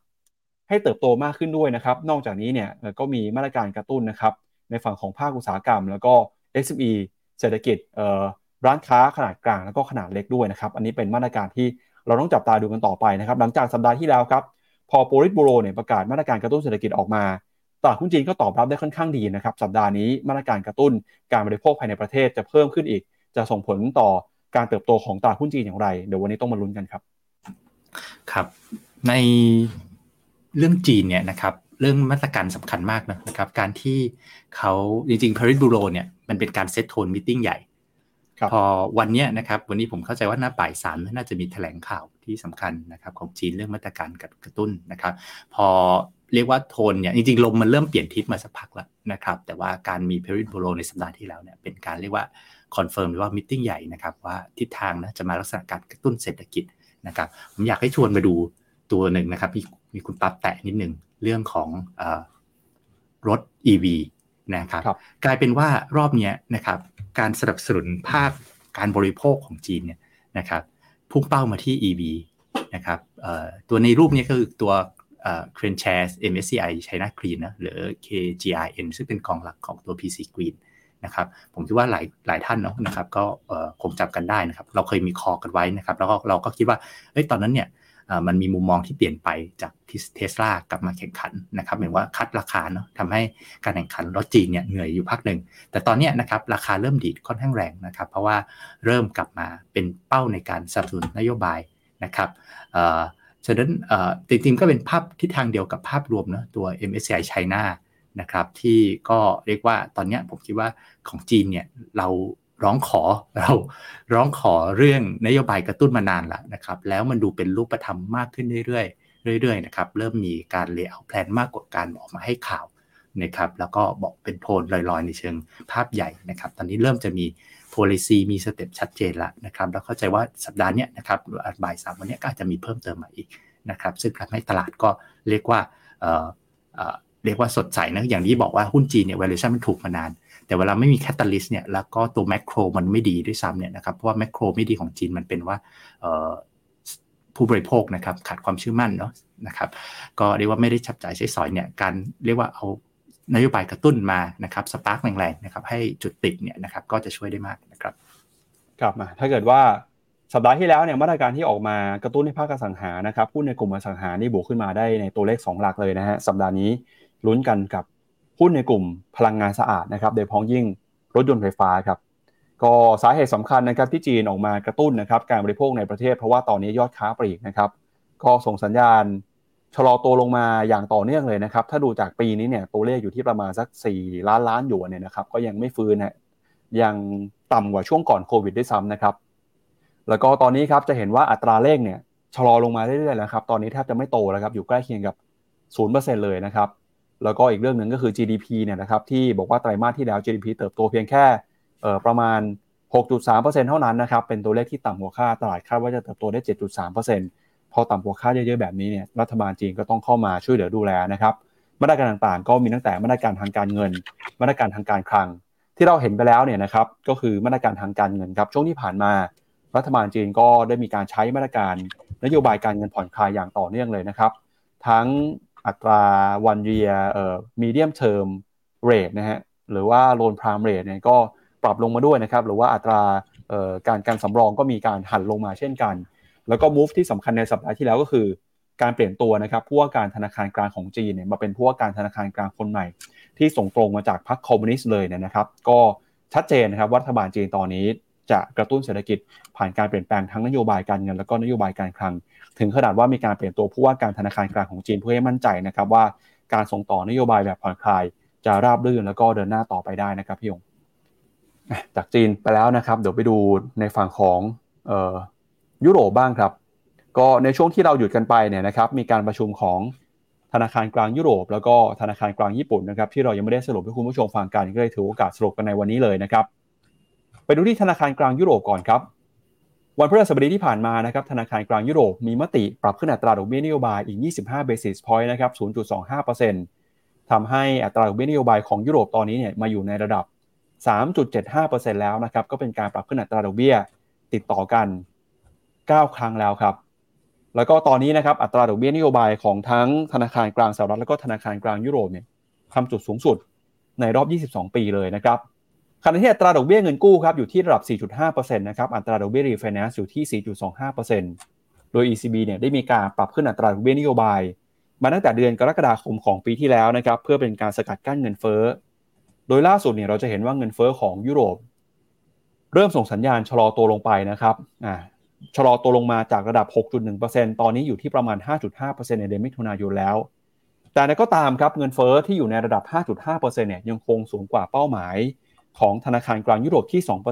ให้เติบโตมากขึ้นด้วยนะครับ นอกจากนี้เนี่ยก็มีมาตรการกระตุ้นนะครับ ในฝั่งของภาคอุตสาหกรรม แล้วก็ SME เศรษฐกิจร้านค้าขนาดกลางแล้วก็ขนาดเล็กด้วยนะครับ อันนี้เป็นมาตรการที่เราต้องจับตาดูกันต่อไปนะครับ หลังจากสัปดาห์ที่แล้วครับ พอโปลิตบูโรเนี่ยประกาศมาตรการกระตุ้นเศรษฐกิจออกมาตลาดหุ้นจีนก็ตอบรับได้ค่อนข้างดีนะครับ สัปดาห์นี้มาตรการกระตุ้นการบริโภคภายในประเทศจะเพิ่มขึ้นอีก จะส่งผลต่อการเติบโตของตลาดหุ้นจีนอย่างไร เดี๋ยววันนี้ต้องมาลุ้นกันครับ
ครับ ในเรื่องจีนเนี่ยนะครับ เรื่องมาตรการสำคัญมากนะครับ การที่เขาจริงๆ Paris Bureau เนี่ยมันเป็นการเซตโทนมิ팅ใหญ่พอวันนี้นะครับ วันนี้ผมเข้าใจว่าหน้าบ่ายสามน่าจะมีแถลงข่าวที่สำคัญนะครับ ของจีนเรื่องมาตรการกระตุ้นนะครับ พอเรียกว่าโทนเนี่ยจริงๆ ลมมันเริ่มเปลี่ยนทิศมาสักพักแล้วนะครับ แต่ว่าการมี Politburo ในสัปดาห์ที่แล้วเนี่ยเป็นการเรียกว่า confirm หรือว่า meeting ใหญ่นะครับว่าทิศทางนะจะมาลักษณะการกระตุ้นเศรษฐกิจ นะครับผมอยากให้ชวนมาดูตัวหนึ่งนะครับ มีมีคุณปั๊บแตะนิดหนึ่งเรื่องของอรถ EV นะครับรบกลายเป็นว่ารอบนี้นะครับการสนับสนุนภาคการบริโภคของจีนเนี่ยนะครับพุ่งเป้ามาที่ EV นะครับตัวในรูปนี้ก็คือตัวเครนแชร์ MSCI China Green นะหรือ KGRN ซึ่งเป็นกองหลักของตัว PC Green นะครับ ผมคิดว่าหลายหลายท่านเนาะนะครับ ก็คงจับกันได้นะครับ เราเคยมีคอกันไว้นะครับ แล้วก็เราก็คิดว่าเอ้ยตอนนั้นเนี่ยมันมีมุมมองที่เปลี่ยนไปจากเทสลากลับมาแข่งขันนะครับเหมือนว่าคัดราคาเนาะทำให้การแข่งขันรถจีนเนี่ยเหนื่อยอยู่พักหนึ่ง แต่ตอนนี้นะครับราคาเริ่มดีดค่อนข้างแรงนะครับ เพราะว่าเริ่มกลับมาเป็นเป้าในการสนับสนุนนโยบายนะครับฉะนั้นจริงๆก็เป็นภาพทิศทางเดียวกับภาพรวมเนาะตัว MSCI China นะครับที่ก็เรียกว่าตอนนี้ผมคิดว่าของจีนเนี่ยเราร้องขอเราร้องขอเรื่องนโยบายกระตุ้นมานานแล้วนะครับแล้วมันดูเป็นรูปธรรมมากขึ้นเรื่อยๆเรื่อยๆนะครับเริ่มมีการ layer plan มากกว่าการออกมาให้ข่าวนะครับแล้วก็บอกเป็นโผลอยๆ ในเชิงภาพใหญ่นะครับตอนนี้เริ่มจะมี policy มี step ชัดเจนแล้วนะครับแล้วเข้าใจว่าสัปดาห์นี้นะครับบ่ายสามวันนี้ก็อาจจะมีเพิ่มเติมมาอีกนะครับซึ่งทำให้ตลาดก็เรียกว่า เรียกว่าสดใสนะอย่างที่บอกว่าหุ้นจีนเนี่ย valuation มันถูกมานาน แต่เวลาไม่มี catalyst เนี่ยแล้วก็ตัว macro มันไม่ดีด้วยซ้ำเนี่ยนะครับเพราะว่า macro ไม่ดีของจีนมันเป็นว่าผู้บริโภคนะครับขาดความเชื่อมั่นเนาะนะครับก็เรียกว่าไม่ได้ชับจ่ายใช้สอยเนี่ยการเรียกว่าเอานโยบายกระตุ้นมานะครับสปาร์กแรงๆนะครับให้จุดติดเนี่ยนะครับก็จะช่วยได้มากนะครับ
ครับมาถ้าเกิดว่าสัปดาห์ที่แล้วเนี่ยมาตรการที่ออกมากระตุ้นให้ภาคอสังหานะครับหุ้นในกลุ่มอสังหานี่บวกขึ้นมาได้ในตัวเลข 2 หลักเลยนะฮะสัปดาห์นี้ ลุ้นกันกับหุ้นในกลุ่มพลังงานสะอาดนะครับโดยพ้องยิ่งรถยนต์ไฟฟ้าครับก็สาเหตุสำคัญนะครับที่จีนออกมากระตุ้นนะครับการบริโภคในประเทศ เพราะว่าตอนนี้ยอดค้าปลีกนะครับก็ส่งสัญญาณชะลอตัวลงมาอย่างต่อเนื่องเลยนะครับ ถ้าดูจากปีนี้เนี่ยตัวเลขอยู่ที่ประมาณสัก 4 ล้านล้านหยวนเนี่ยนะครับก็ยังไม่ฟื้นนะยังต่ำกว่าช่วงก่อนโควิดด้วยซ้ำนะครับ แล้วก็ตอนนี้ครับจะเห็นว่าอัตราเลขเนี่ยชะลอลงมาเรื่อยๆแล้วครับตอนนี้แทบจะไม่โตแล้วครับอยู่ใกล้เคียงกับ0%เลยนะครับ แล้วก็อีกเรื่องหนึ่งก็คือ GDP เนี่ยนะครับที่บอกว่าไตรมาสที่แล้ว GDP เติบโตเพียงแค่ประมาณ 6.3%เท่านั้นนะครับเป็นตัวเลขที่ต่ำกว่าคาดตลาดคาดว่าจะเติบโตได้ 7.3%พอต่ำกว่าคาดเยอะๆแบบนี้เนี่ยรัฐบาลจีนก็ต้องเข้ามาช่วยเหลือดูแลนะครับมาตรการต่างๆ ก็มีตั้งแต่มาตรการทางการเงิน มาตรการทางการคลัง ที่เราเห็นไปแล้วเนี่ยนะครับก็คือมาตรการทางการเงินครับช่วงที่ผ่านมารัฐบาลจีนก็ได้มีการใช้มาตรการนโยบายการเงินผ่อนคลายอย่างต่อเนื่องเลยนะครับ ทั้ง อัตรา one year เอ่อ medium term rate นะฮะหรือว่า loan prime rate เนี่ยก็ปรับลงมาด้วยนะครับ หรือว่าอัตราเอ่อการการสำรองก็มีการหันลงมาเช่นกัน แล้วก็มูฟที่สำคัญในสัปดาห์ที่แล้วก็คือการเปลี่ยนตัวนะครับผู้ว่าการธนาคารกลางของจีนเนี่ยมาเป็นผู้ว่าการธนาคารกลางคนใหม่ ที่ส่งตรงมาจากพรรคคอมมิวนิสต์เลยเนี่ยนะครับ ก็ชัดเจนนะครับรัฐบาลจีนตอนนี้ จะกระตุ้นเศรษฐกิจผ่านการเปลี่ยนแปลงทั้งนโยบายการเงินแล้วก็นโยบายการคลัง ถึงขนาดว่ามีการเปลี่ยนตัวผู้ว่าการธนาคารกลางของจีนเพื่อให้มั่นใจนะครับว่าการส่งต่อนโยบายแบบผ่อนคลาย จะราบรื่นแล้วก็เดินหน้าต่อไปได้นะครับพี่ยงจากจีนไปแล้วนะครับเดี๋ยวไปดูในฝั่งของยุโรปบ้างครับ ก็ในช่วงที่เราหยุดกันไปเนี่ยนะครับมีการประชุมของธนาคารกลางยุโรป แล้วก็ธนาคารกลางญี่ปุ่นนะครับที่เรายังไม่ได้สรุปให้คุณผู้ชมฟังกันก็เลยถือโอกาสสรุปกันในวันนี้เลยนะครับ ไปดูที่ธนาคารกลางยุโรปก่อนครับ วันพฤหัสบดีที่ผ่านมานะครับธนาคารกลางยุโรปมีมติปรับขึ้นอัตราดอกเบี้ยนโยบายอีก 25 basis point นะครับ 0.25%ทำให้อัตราดอกเบี้ยนโยบายของยุโรปตอนนี้เนี่ยมาอยู่ในระดับ 3.75%แล้วนะครับก็เป็นการปรับขึ้นอัตราดอกเบี้ยติดต่อกัน 9 ครั้งแล้วครับแล้วก็ตอนนี้นะครับอัตราดอกเบี้ยนโยบายของทั้งธนาคารกลางสหรัฐและก็ธนาคารกลางยุโรปเนี่ยทำจุดสูงสุดในรอบ 22 ปีเลยนะครับ ขณะที่อัตราดอกเบี้ยเงินกู้ครับอยู่ที่ระดับ 4.5%นะครับอัตราดอกเบี้ยรีไฟแนนซ์อยู่ที่ 4.25%โดย ECB เนี่ยได้มีการปรับขึ้นอัตราดอกเบี้ยนโยบาย มาตั้งแต่เดือนกรกฎาคมของปีที่แล้วนะครับเพื่อเป็นการสกัดกั้นเงินเฟ้อ โดยล่าสุดเนี่ยเราจะเห็นว่าเงินเฟ้อของยุโรป เริ่มส่งสัญญาณชะลอตัวลงไปนะครับอ่าชะลอตัวลงมาจากระดับ 6.1%ตอนนี้อยู่ที่ประมาณ 5.5%ในเดือนมิถุนายนแล้ว แต่ก็ตามครับเงินเฟ้อที่อยู่ในระดับ 5.5%เนี่ยยังคงสูงกว่าเป้าหมาย ของธนาคารกลางยุโรปที่ 2%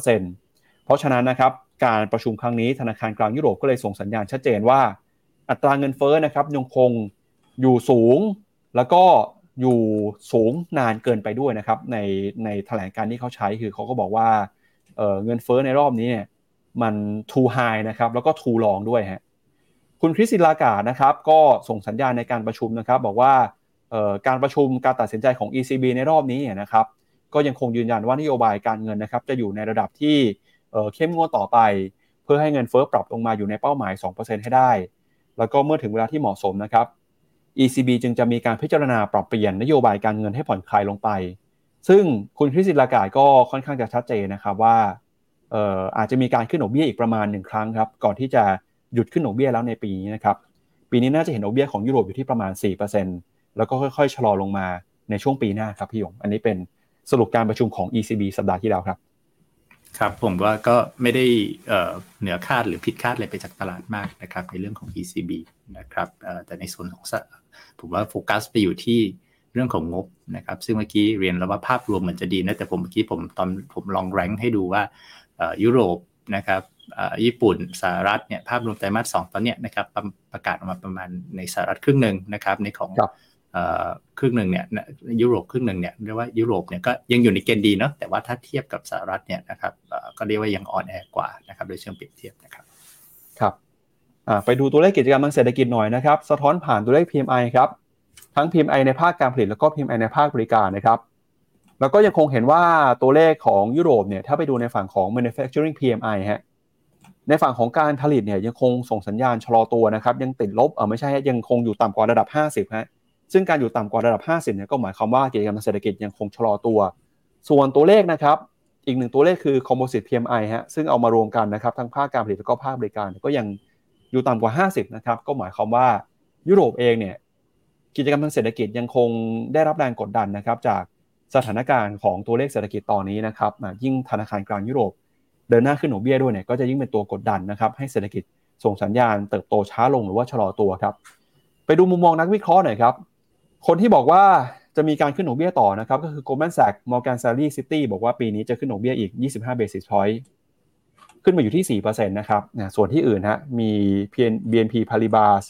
เพราะฉะนั้นนะครับการประชุมครั้งนี้ธนาคารกลางยุโรปก็เลยส่งสัญญาณชัดเจนว่า อัตราเงินเฟ้อนะครับยังคงอยู่สูง แล้วก็อยู่สูงนานเกินไปด้วยนะครับในในแถลงการที่เขาใช้คือเขาก็บอกว่าเเงินเฟ้อในรอบนี้เนี่ยมัน too high นะครับแล้วก็ too long ด้วยฮะคุณคริสติลากานะครับก็ส่งสัญญาณในการประชุมนะครับบอกว่าการประชุมการตัดสินใจของ ECB ในรอบนี้นะครับ ก็ยังคงยืนยันว่านโยบายการเงินนะครับจะอยู่ในระดับที่เข้มงวดต่อไป เพื่อให้เงินเฟ้อปรับลงมาอยู่ในเป้าหมาย 2%ให้ได้ แล้วก็เมื่อถึงเวลาที่เหมาะสมนะครับ ECB จึงจะมีการพิจารณาปรับเปลี่ยนนโยบายการเงินให้ผ่อนคลายลงไป ซึ่งคุณคริสติลากาศก็ค่อนข้างจะชัดเจนนะครับว่าอาจจะมีการขึ้นดอกเบี้ยอีกประมาณหนึ่งครั้งครับก่อนที่จะหยุดขึ้นดอกเบี้ยแล้วในปีนี้นะครับปีนี้น่าจะเห็นดอกเบี้ยของยุโรปอยู่ที่ประมาณ 4%แล้วก็ค่อยๆชะลอลงมาในช่วงปีหน้าครับพี่หยง อันนี้เป็น สรุปการประชุมของ ECB สัปดาห์ที่แล้วครับ
ครับผมว่าก็ไม่ได้เหนือคาดหรือผิดคาดอะไรไปจากตลาดมากนะครับในเรื่องของ ECB นะครับแต่ในส่วนของผมว่าโฟกัสไปอยู่ที่เรื่องของงบนะครับ ซึ่งเมื่อกี้เรียนแล้วว่าภาพรวมเหมือนจะดีนะแต่ผมเมื่อกี้ผมตอนผมลองแรงให้ดูว่ายุโรปนะครับญี่ปุ่นสหรัฐเนี่ยภาพรวมไตรมาสสองตอนเนี้ยนะครับประกาศออกมาประมาณในสหรัฐครึ่งหนึ่งนะครับในของ ครึ่งหนึ่งเนี่ยยุโรปครึ่งหนึ่งเนี่ยเรียกว่ายุโรปเนี่ยก็ยังอยู่ในเกณฑ์ดีเนาะแต่ว่าถ้าเทียบกับสหรัฐเนี่ยนะครับก็เรียกว่ายังอ่อนแอกว่านะครับโดยเชิงเปรียบเทียบนะครับ
ครับไปดูตัวเลขกิจกรรมทางเศรษฐกิจหน่อยนะครับ สะท้อนผ่านตัวเลข PMI ครับทั้ง PMI ในภาคการผลิตแล้วก็ PMI ในภาคบริการนะครับ แล้วก็ยังคงเห็นว่าตัวเลขของยุโรปเนี่ยถ้าไปดูในฝั่งของ manufacturing PMI ฮะในฝั่งของการผลิตเนี่ยยังคงส่งสัญญาณชะลอตัวนะครับยังติดลบเออไม่ใช่ยังคงอยู่ต่ำกว่าระดับ 50ฮะ ซึ่งการอยู่ต่ำกว่าระดับ 50เนี่ยก็หมายความว่ากิจกรรมทางเศรษฐกิจยังคงชะลอตัว ส่วนตัวเลขนะครับอีกหนึ่งตัวเลขคือ composite PMI ฮะซึ่งเอามารวมกันนะครับทั้งภาคการผลิตแล้วก็ภาคบริการก็ยังอยู่ต่ำกว่า 50นะครับก็หมายความว่ายุโรปเองเนี่ยกิจกรรมทางเศรษฐกิจยังคงได้รับแรงกดดันนะครับจากสถานการณ์ของตัวเลขเศรษฐกิจตอนนี้นะครับยิ่งธนาคารกลางยุโรป เดินหน้าขึ้นหนเบี้ยด้วยเนี่ยก็จะยิ่งเป็นตัวกดดันนะครับให้เศรษฐกิจส่งสัญญาณเติบโตช้าลงหรือว่าชะลอตัวครับไปดูมุมมองนักวิเคราะห์หน่อยครับ คนที่บอกว่าจะมีการขึ้นหนกเบี้ยต่อนะครับ ก็คือ Goldman Sachs Morgan Stanley City บอกว่าปีนี้จะขึ้นหนกเบี้ยอีก 25 basis point ขึ้นมาอยู่ที่ 4%นะครับส่วนที่อื่นฮะมี BNP Paribas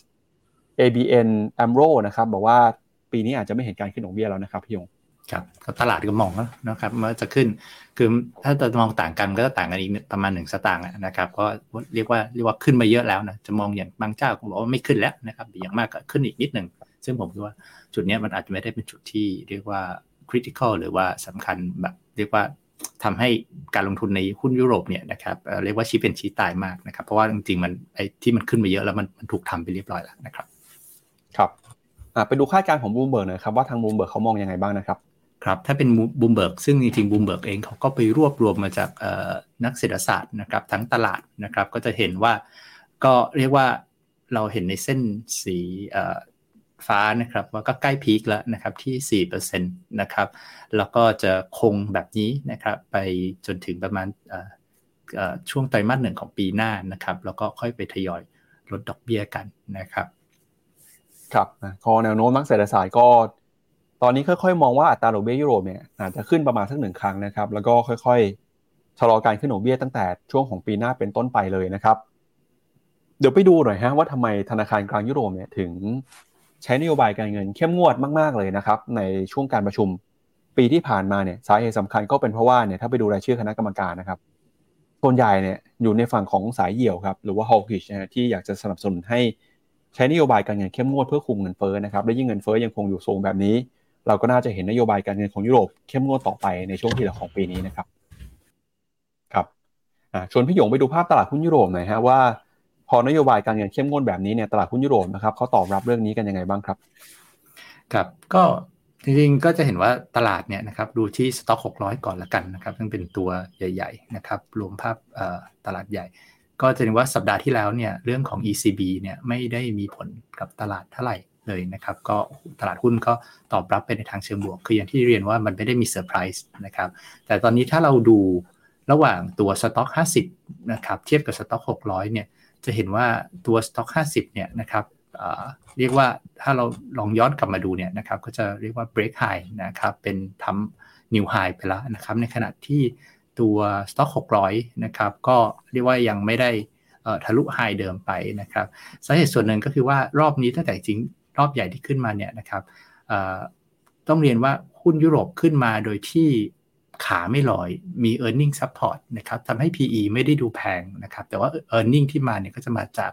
ABN AMRO นะครับบอกว่าปีนี้อาจจะไม่เห็นการขึ้นดอกเบี้ยแล้วนะครับพี่ยง
ครับตลาดก็มองนะครับว่าจะขึ้นคือถ้าจะมองต่างกันก็จะต่างกันอีกประมาณหนึ่งสตางค์นะครับ ก็เรียกว่าเรียกว่าขึ้นมาเยอะแล้วนะจะมองอย่างบางเจ้าก็บอกว่าไม่ขึ้นแล้วนะครับอย่างมากก็ขึ้นอีกนิดหนึ่ง ซึ่งผมคิดว่าจุดนี้มันอาจจะไม่ได้เป็นจุดที่เรียกว่า critical หรือว่าสำคัญแบบเรียกว่าทำให้การลงทุนในหุ้นยุโรปเนี่ยนะครับเรียกว่าชี้เป็นชี้ตายมากนะครับ เพราะว่าจริงๆมันไอ้ที่มันขึ้นมาเยอะแล้วมันมันถูกทำไปเรียบร้อยแล้วนะครับ
ครับไปดูคาดการณ์ของบูมเบิร์กหน่อยครับว่าทางบูมเบิร์กเขามองยังไงบ้างนะครับ
ครับถ้าเป็นบูมเบิร์กซึ่งจริงๆบูมเบิร์กเองเขาก็ไปรวบรวมมาจากนักเศรษฐศาสตร์นะครับทั้งตลาดนะครับก็จะเห็นว่าก็เรียกว่าเราเห็นในเส้นสี ฟ้านะครับว่าก็ใกล้ peak แล้วนะครับที่4%นะครับแล้วก็จะคงแบบนี้นะครับไปจนถึงประมาณช่วงไตรมาสหนึ่งของปีหน้านะครับแล้วก็ค่อยไปทยอยลดดอกเบี้ยกันนะครับ
ครับพอแนวโน้มนักเศรษฐศาสตร์ก็ ตอนนี้ค่อยๆ มองว่าอัตราดอกเบี้ยยุโรปเนี่ยอาจจะขึ้นประมาณสักหนึ่งครั้งนะครับแล้วก็ค่อยๆชะลอการขึ้นดอกเบี้ยตั้งแต่ช่วงของปีหน้าเป็นต้นไปเลยนะครับ เดี๋ยวไปดูหน่อยฮะว่าทำไมธนาคารกลางยุโรปเนี่ยถึง ใช้นโยบายการเงินเข้มงวดมาก ๆเลยนะครับ ในช่วงการประชุมปีที่ผ่านมาเนี่ยสาเหตุสำคัญก็เป็นเพราะว่าเนี่ยถ้าไปดูรายชื่อคณะกรรมการนะครับส่วนใหญ่เนี่ยอยู่ในฝั่งของสายเหี่ยวครับหรือว่า hawkish นะที่อยากจะสนับสนุนให้ใช้นโยบายการเงินเข้มงวดเพื่อคุมเงินเฟ้อนะครับและยิ่งเงินเฟ้อยังคงอยู่สูงแบบนี้ เราก็น่าจะเห็นนโยบายการเงินของยุโรปเข้มงวดต่อไปในช่วงที่เหลือของปีนี้นะครับครับชวนพี่หยงไปดูภาพตลาดหุ้นยุโรปหน่อยฮะว่า อนโยบายการเงินเข้มงวดแบบนี้เนี่ยตลาดหุ้นยุโรปนะครับเขาตอบรับเรื่องนี้กันยังไงบ้างครับ
ครับก็จริงๆก็จะเห็นว่าตลาดเนี่ยนะครับดูที่สต็อก600 ก่อนละกันนะครับซึ่งเป็นตัวใหญ่ ๆ นะครับ รวมภาพตลาดใหญ่ ก็จะเห็นว่าสัปดาห์ที่แล้วเนี่ยเรื่องของ ECB เนี่ยไม่ได้มีผลกับตลาดเท่าไหร่เลยนะครับ ก็ตลาดหุ้นก็ตอบรับไปในทางเชิงบวก คืออย่างที่เรียนว่ามันไม่ได้มีเซอร์ไพรส์นะครับ แต่ตอนนี้ถ้าเราดูระหว่างตัวสต็อก50นะครับเทียบกับสต็อก600เนี่ย จะเห็นว่าตัวสต็อก50 เนี่ยนะครับเรียกว่าถ้าเราลองย้อนกลับมาดูเนี่ยนะครับก็จะเรียกว่า break high นะครับเป็นทำ new high ไปแล้วนะครับในขณะที่ตัว Stock 600 นะครับก็เรียกว่ายังไม่ได้ทะลุไฮเดิมไปนะครับสาเหตุส่วนหนึ่งก็คือว่ารอบนี้ตั้งแต่จริงรอบใหญ่ที่ขึ้นมาเนี่ยนะครับต้องเรียนว่าหุ้นยุโรปขึ้นมาโดยที่ ขาไม่ลอยมี e a r n i n g support นะครับทำให้ PE ไม่ได้ดูแพงนะครับแต่ว่า e a r n i n g ที่มาเนี่ยก็จะมาจาก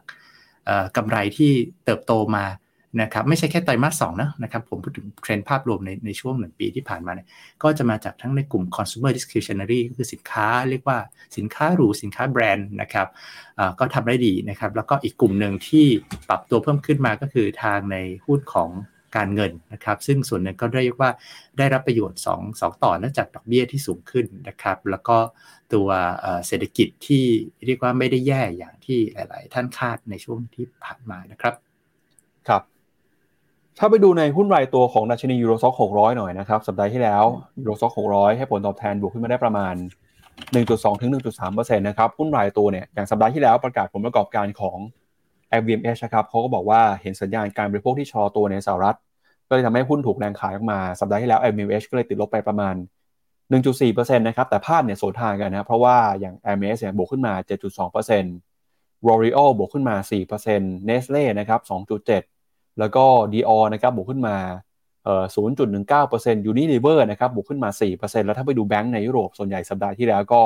กำไรที่เติบโตมานะครับไม่ใช่แค่ไตรมาสสองนะนะครับผมพูดถึงเทรนด์ภาพรวมในในช่วงหนึ่งปีที่ผ่านมาเนี่ยก็จะมาจากทั้งในกลุ่ม consumer discretionary ก็คือสินค้าเรียกว่าสินค้าหรูสินค้าแบรนด์นะครับก็ทำได้ดีนะครับแล้วก็อีกกลุ่มหนึ่งที่ปรับตัวเพิ่มขึ้นมาก็คือทางในหุ้นของ การเงินนะครับ ซึ่งส่วนหนึ่งก็เรียกว่าได้รับประโยชน์2 2ต่อเนื่องจากดอกเบี้ยที่สูงขึ้นนะครับ แล้วก็ตัวเศรษฐกิจที่เรียกว่าไม่ได้แย่อย่างที่หลาย ๆ ท่านคาดในช่วงที่ผ่านมานะครับ
ครับถ้าไปดูในหุ้นรายตัวของดัชนียูโรซ็อก600 หน่อยนะครับ สัปดาห์ที่แล้วยูโรซ็อก600 ให้ผลตอบแทนบวกขึ้นมาได้ประมาณ 1.2 ถึง 1.3%นะครับ หุ้นรายตัวเนี่ย อย่างสัปดาห์ที่แล้วประกาศผลประกอบการของ FVMH นะครับเขาก็บอกว่าเห็นสัญญาณการบริโภคที่ชอตัวในสหรัฐ ก็เลยทำให้หุ้นถูกแรงขายออกมา สัปดาห์ที่แล้ว FVMH ก็เลยติดลบไปประมาณ 1.4%นะครับ แต่ภาพเนี่ยสวนทางกันนะ เพราะว่าอย่าง a m s เนี่ยบวกขึ้นมา 7.2% r o r e a l บวกขึ้นมา 4% Nestle นะครับ 2.7 แล้วก็ Dior นะครับบวกขึ้นมาเอ่อ0.19% Unilever นะครับบวกขึ้นมา 4%แล้วถ้าไปดูแบงก์ในยุโรปส่วนใหญ่สัปดาห์ที่แล้วก็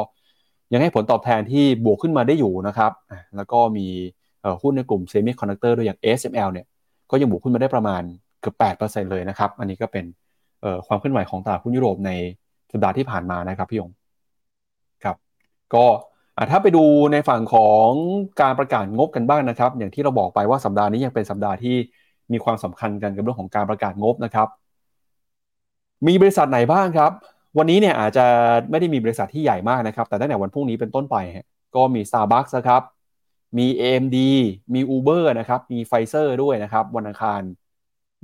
ยังให้ผลตอบแทนที่บวกขึ้นมาได้อยู่นะครับ แล้วก็มี หุ้นในกลุ่มเซมิคอนดักเตอร์ด้วยอย่าง ASML เนี่ยก็ยังบวกขึ้นมาได้ประมาณเกือบ8%เลยนะครับ อันนี้ก็เป็นความเคลื่อนไหวของตลาดหุ้นยุโรปในสัปดาห์ที่ผ่านมานะครับพี่ยงครับก็ถ้าไปดูในฝั่งของการประกาศงบกันบ้างนะครับ อย่างที่เราบอกไปว่าสัปดาห์นี้ยังเป็นสัปดาห์ที่มีความสำคัญกันกับเรื่องของการประกาศงบนะครับ มีบริษัทไหนบ้างครับ วันนี้เนี่ยอาจจะไม่ได้มีบริษัทที่ใหญ่มากนะครับ แต่ตั้งแต่วันพรุ่งนี้เป็นต้นไป ก็มี Starbucks นะครับ มี AMD มี Uber นะครับ มี Pfizer ด้วยนะครับ วันอังคาร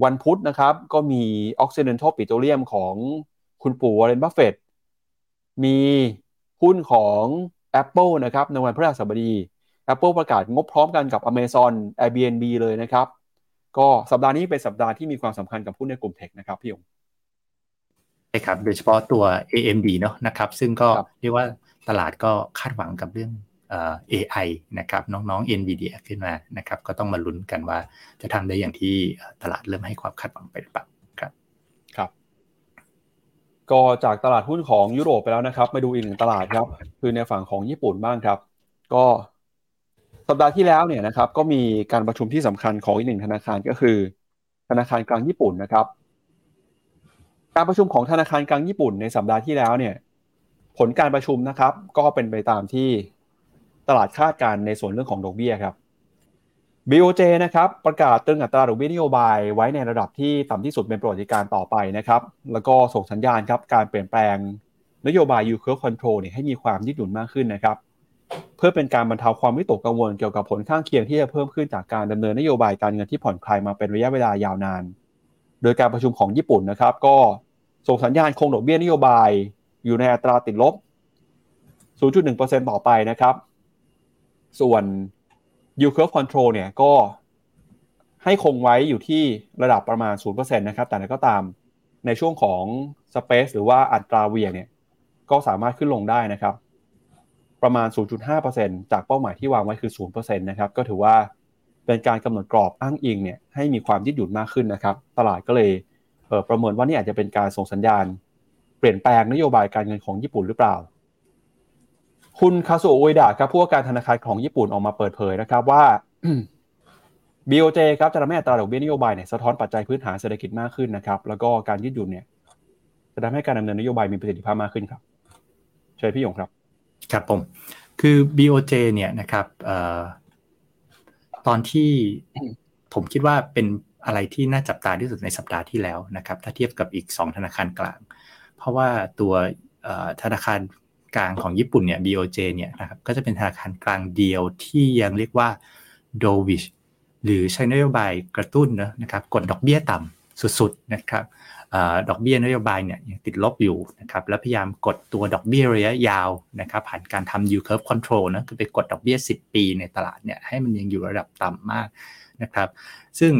วันพุธนะครับ ก็มี Occidental Petroleum ของคุณปู่วอร์เรนบัฟเฟตมีหุ้นของ Apple นะครับ ในวันพฤหัสบดี Apple ประกาศงบพร้อมกันกับ Amazon Airbnb เลยนะครับ ก็สัปดาห์นี้เป็นสัปดาห์ที่มีความสำคัญกับหุ้นในกลุ่มเทคนะครับพี่ยง
ใช่ครับโดยเฉพาะตัว AMD เนาะนะครับ ซึ่งก็เรียกว่าตลาดก็คาดหวังกับเรื่อง AI นะครับน้องๆ NVIDIA ขึ้นมานะครับก็ต้องมาลุ้นกันว่าจะทำได้อย่างที่ตลาดเริ่มให้ความคาดหวังไปหรือเปล่าครับ
ครับ ก็จากตลาดหุ้นของยุโรปไปแล้วนะครับ มาดูอีกหนึ่งตลาดครับ คือในฝั่งของญี่ปุ่นบ้างครับ ก็สัปดาห์ที่แล้วเนี่ยนะครับก็มีการประชุมที่สำคัญของอีกหนึ่งธนาคารก็คือ ธนาคารกลางญี่ปุ่นนะครับ การประชุมของธนาคารกลางญี่ปุ่นในสัปดาห์ที่แล้วเนี่ย ผลการประชุมนะครับ ก็เป็นไปตามที่ ตลาดคาดการในส่วนเรื่องของดอกเบี้ยครับ BOJ นะครับประกาศตึงอัตราดอกเบี้ยนโยบายไว้ในระดับที่ต่ำที่สุดเป็นประวัติการต่อไปนะครับแล้วก็ส่งสัญญาณครับการเปลี่ยนแปลงนโยบาย yield curve control เนี่ยให้มีความยืดหยุ่นมากขึ้นนะครับเพื่อเป็นการบรรเทาความวิตกกังวลเกี่ยวกับผลข้างเคียงที่จะเพิ่มขึ้นจากการดำเนินนโยบายการเงินที่ผ่อนคลายมาเป็นระยะเวลายาวนาน โดยการประชุมของญี่ปุ่นนะครับ ก็ส่งสัญญาณคงดอกเบี้ยนโยบายอยู่ในอัตราติดลบ 0.1%ต่อไปนะครับ ส่วน yield curve control เนี่ยก็ให้คงไว้อยู่ที่ระดับประมาณ 0%นะครับ แต่นั้นก็ตามในช่วงของ space หรือว่าอัตราเวียเนี่ย ก็สามารถขึ้นลงได้นะครับ ประมาณ 0.5%จากเป้าหมายที่วางไว้คือ 0%นะครับ ก็ถือว่าเป็นการกำหนดกรอบอ้างอิงเนี่ยให้มีความยืดหยุ่นมากขึ้นนะครับ ตลาดก็เลยเประเมินว่านี่อาจจะเป็นการส่งสัญญาณ เปลี่ยนแปลงนโยบายการเงินของญี่ปุ่นหรือเปล่า คุณคาสุโอเอดะครับผู้ว่าการธนาคารของญี่ปุ่นออกมาเปิดเผยนะครับว่า BOJ ครับจะทำให้อัตราดอกเบี้ยนโยบายเนี่ยสะท้อนปัจจัยพื้นฐานเศรษฐกิจมากขึ้นนะครับ แล้วก็การยืดหยุ่นเนี่ยจะทำให้การดำเนินนโยบายมีประสิทธิภาพมากขึ้นครับเชิญพี่ยงครับ
ครับผม คือ BOJ เนี่ยนะครับตอนที่ผมคิดว่าเป็นอะไรที่น่าจับตาที่สุดในสัปดาห์ที่แล้วนะครับ ถ้าเทียบกับอีก 2 ธนาคารกลาง เพราะว่าตัวธนาคาร กลางของญี่ปุ่นเนี่ย BOJ เนี่ยนะครับก็จะเป็นธนาคารกลางเดียวที่ยังเรียกว่า dovish หรือใช้นโยบายกระตุ้นนะครับกดดอกเบี้ยต่ำสุดๆนะครับดอกเบี้ยนโยบายเนี่ยยังติดลบอยู่นะครับแล้วพยายามกดตัวดอกเบี้ยระยะยาวนะครับผ่านการทำ yield curve control นะคือไปกดดอกเบี้ย 10 ปีในตลาดเนี่ยให้มันยังอยู่ระดับต่ำมากนะครับ ซึ่ง